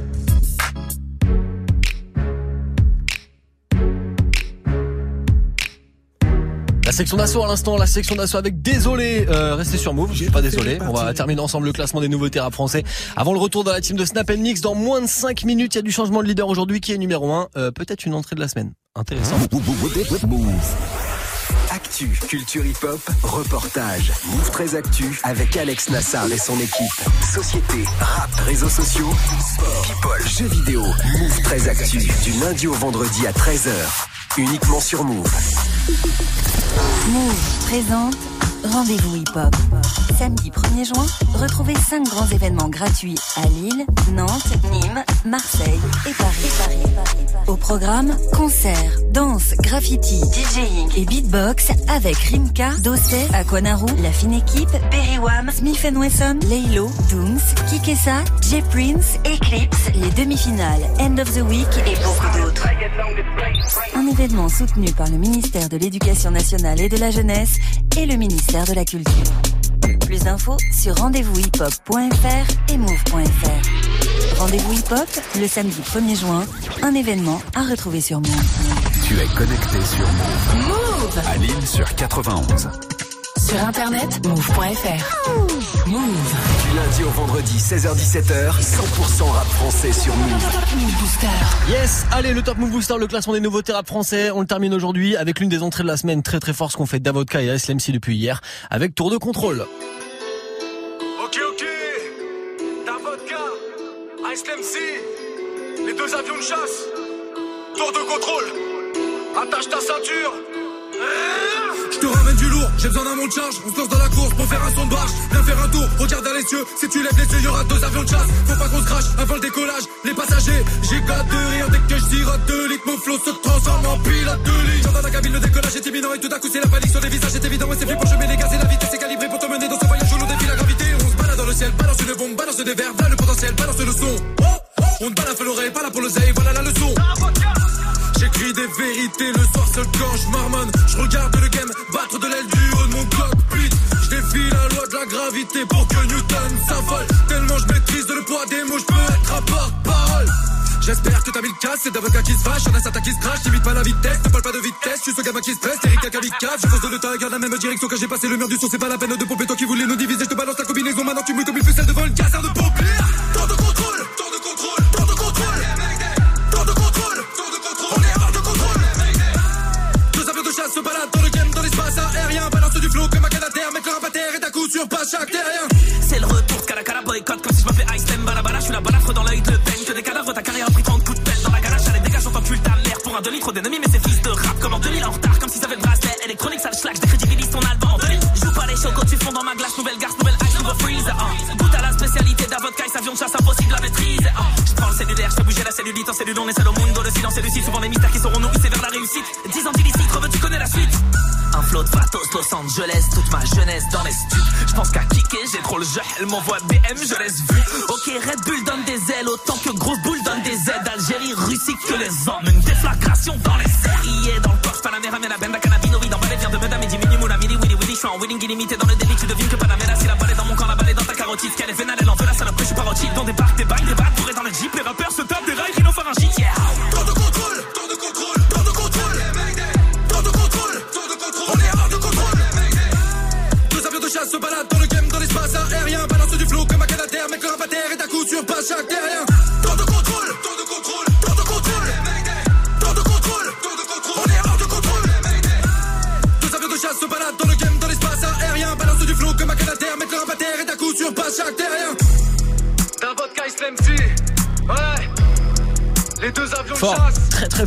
La section d'assaut à l'instant, la section d'assaut avec désolé, euh, restez sur Move, je suis pas désolé. On va terminer ensemble le classement des nouveautés rap français. Avant le retour de la team de Snap Mix, dans moins de 5 minutes, il y a du changement de leader aujourd'hui qui est numéro 1. Euh, Peut-être une entrée de la semaine. Intéressant. Actu, culture hip-hop, reportage. Move très Actu avec Alex Nassar et son équipe. Société, rap, réseaux sociaux, sport, people, jeux vidéo. Move très Actu du lundi au vendredi à 13h. Uniquement sur Move. Move présente Rendez-vous Hip Hop. Samedi 1er juin, retrouvez 5 grands événements gratuits à Lille, Nantes, Nîmes, Marseille et Paris. Au programme, concerts, danse, graffiti, DJing et beatbox avec Rimka, Dossé, Aquanaru, La Fine Équipe, Berry Wham, Smith Wesson, Laylo, Dooms, Kikessa, J Prince, Eclipse, les demi-finales, End of the Week et beaucoup d'autres. Un événement soutenu par le ministère de l'Éducation nationale et de la jeunesse et le ministère de la Culture. Plus d'infos sur rendez-vous-hip-hop.fr et move.fr. Rendez-vous hip-hop le samedi 1er juin, un événement à retrouver sur Move. Tu es connecté sur Move. Move À Lille sur 91. Sur internet, move.fr. Move. Du lundi au vendredi, 16h-17h, 100% rap français sur Move. Move Booster. Yes, allez, le Top Move Booster, le classement des nouveautés rap français. On le termine aujourd'hui avec l'une des entrées de la semaine très très forte qu'on fait Davodka et SLMC depuis hier avec Tour de contrôle. Ok, ok. Ta vodka, Ice MC, les deux avions de chasse. Tour de contrôle. Attache ta ceinture. Je te ramène du lourd, j'ai besoin d'un monte charge. On se lance dans la course pour faire un son de barge. Viens faire un tour, regarde dans les cieux. Si tu lèves les yeux, y'aura deux avions de chasse. Faut pas qu'on se crache avant le décollage. Les passagers, j'ai gâte de rire dès que je sirote deux litres. Mon flot se transforme en pilote de ligne. J'entends la cabine, le décollage est imminent et tout à coup c'est la panique sur les visages. C'est évident et c'est pour je mets les gaz et la vitesse est calibrée pour te mener dans ce voyage où l'on défie la gravité. On se balade dans le ciel, balance une bombe, balance des verres, voilà le potentiel, balance le son. On te balade l'oreille, pas là pour l'oseille, voilà la leçon. J'écris des vérités le soir seul quand je. Je regarde le game battre de l'aile du haut de mon cockpit. Je défie la loi de la gravité pour que Newton s'affole. Tellement je maîtrise le poids des mots, je peux être un porte-parole. J'espère que t'as mis le casse, c'est d'avocat qui se fâche, y'en a certains qui se crachent, t'imites pas la vitesse, ne parle pas de vitesse, tu ce gamin qui se presse, Eric Kakavika, je fonce de l'état, garde la même direction que j'ai passé le mur du son, c'est pas la peine de pomper, toi qui voulais nous diviser, je te balance la combinaison, maintenant tu mouilles comme une ficelle devant le caserne de pompiers. Dans les stups. Je pense qu'à kicker, j'ai trop le jeu, elle m'envoie BM, je laisse vu. Ok, Red Bull donne des ailes, autant que Grosse Boule donne des aides. Algérie, Russie, que les hommes,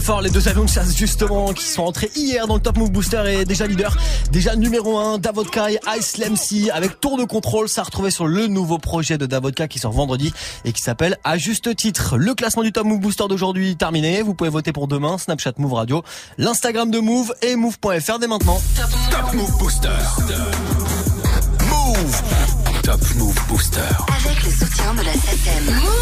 fort les deux avions de chasse justement qui sont entrés hier dans le Top Move Booster et déjà leader, déjà numéro 1 Davodka et Ice Lemcy avec tour de contrôle, ça a retrouvé sur le nouveau projet de Davodka qui sort vendredi et qui s'appelle à juste titre. Le classement du Top Move Booster d'aujourd'hui terminé, vous pouvez voter pour demain, Snapchat Move Radio, l'Instagram de Move et Move.fr dès maintenant. Top Move Booster. Move. Top Move Booster. Avec le soutien de la SACEM.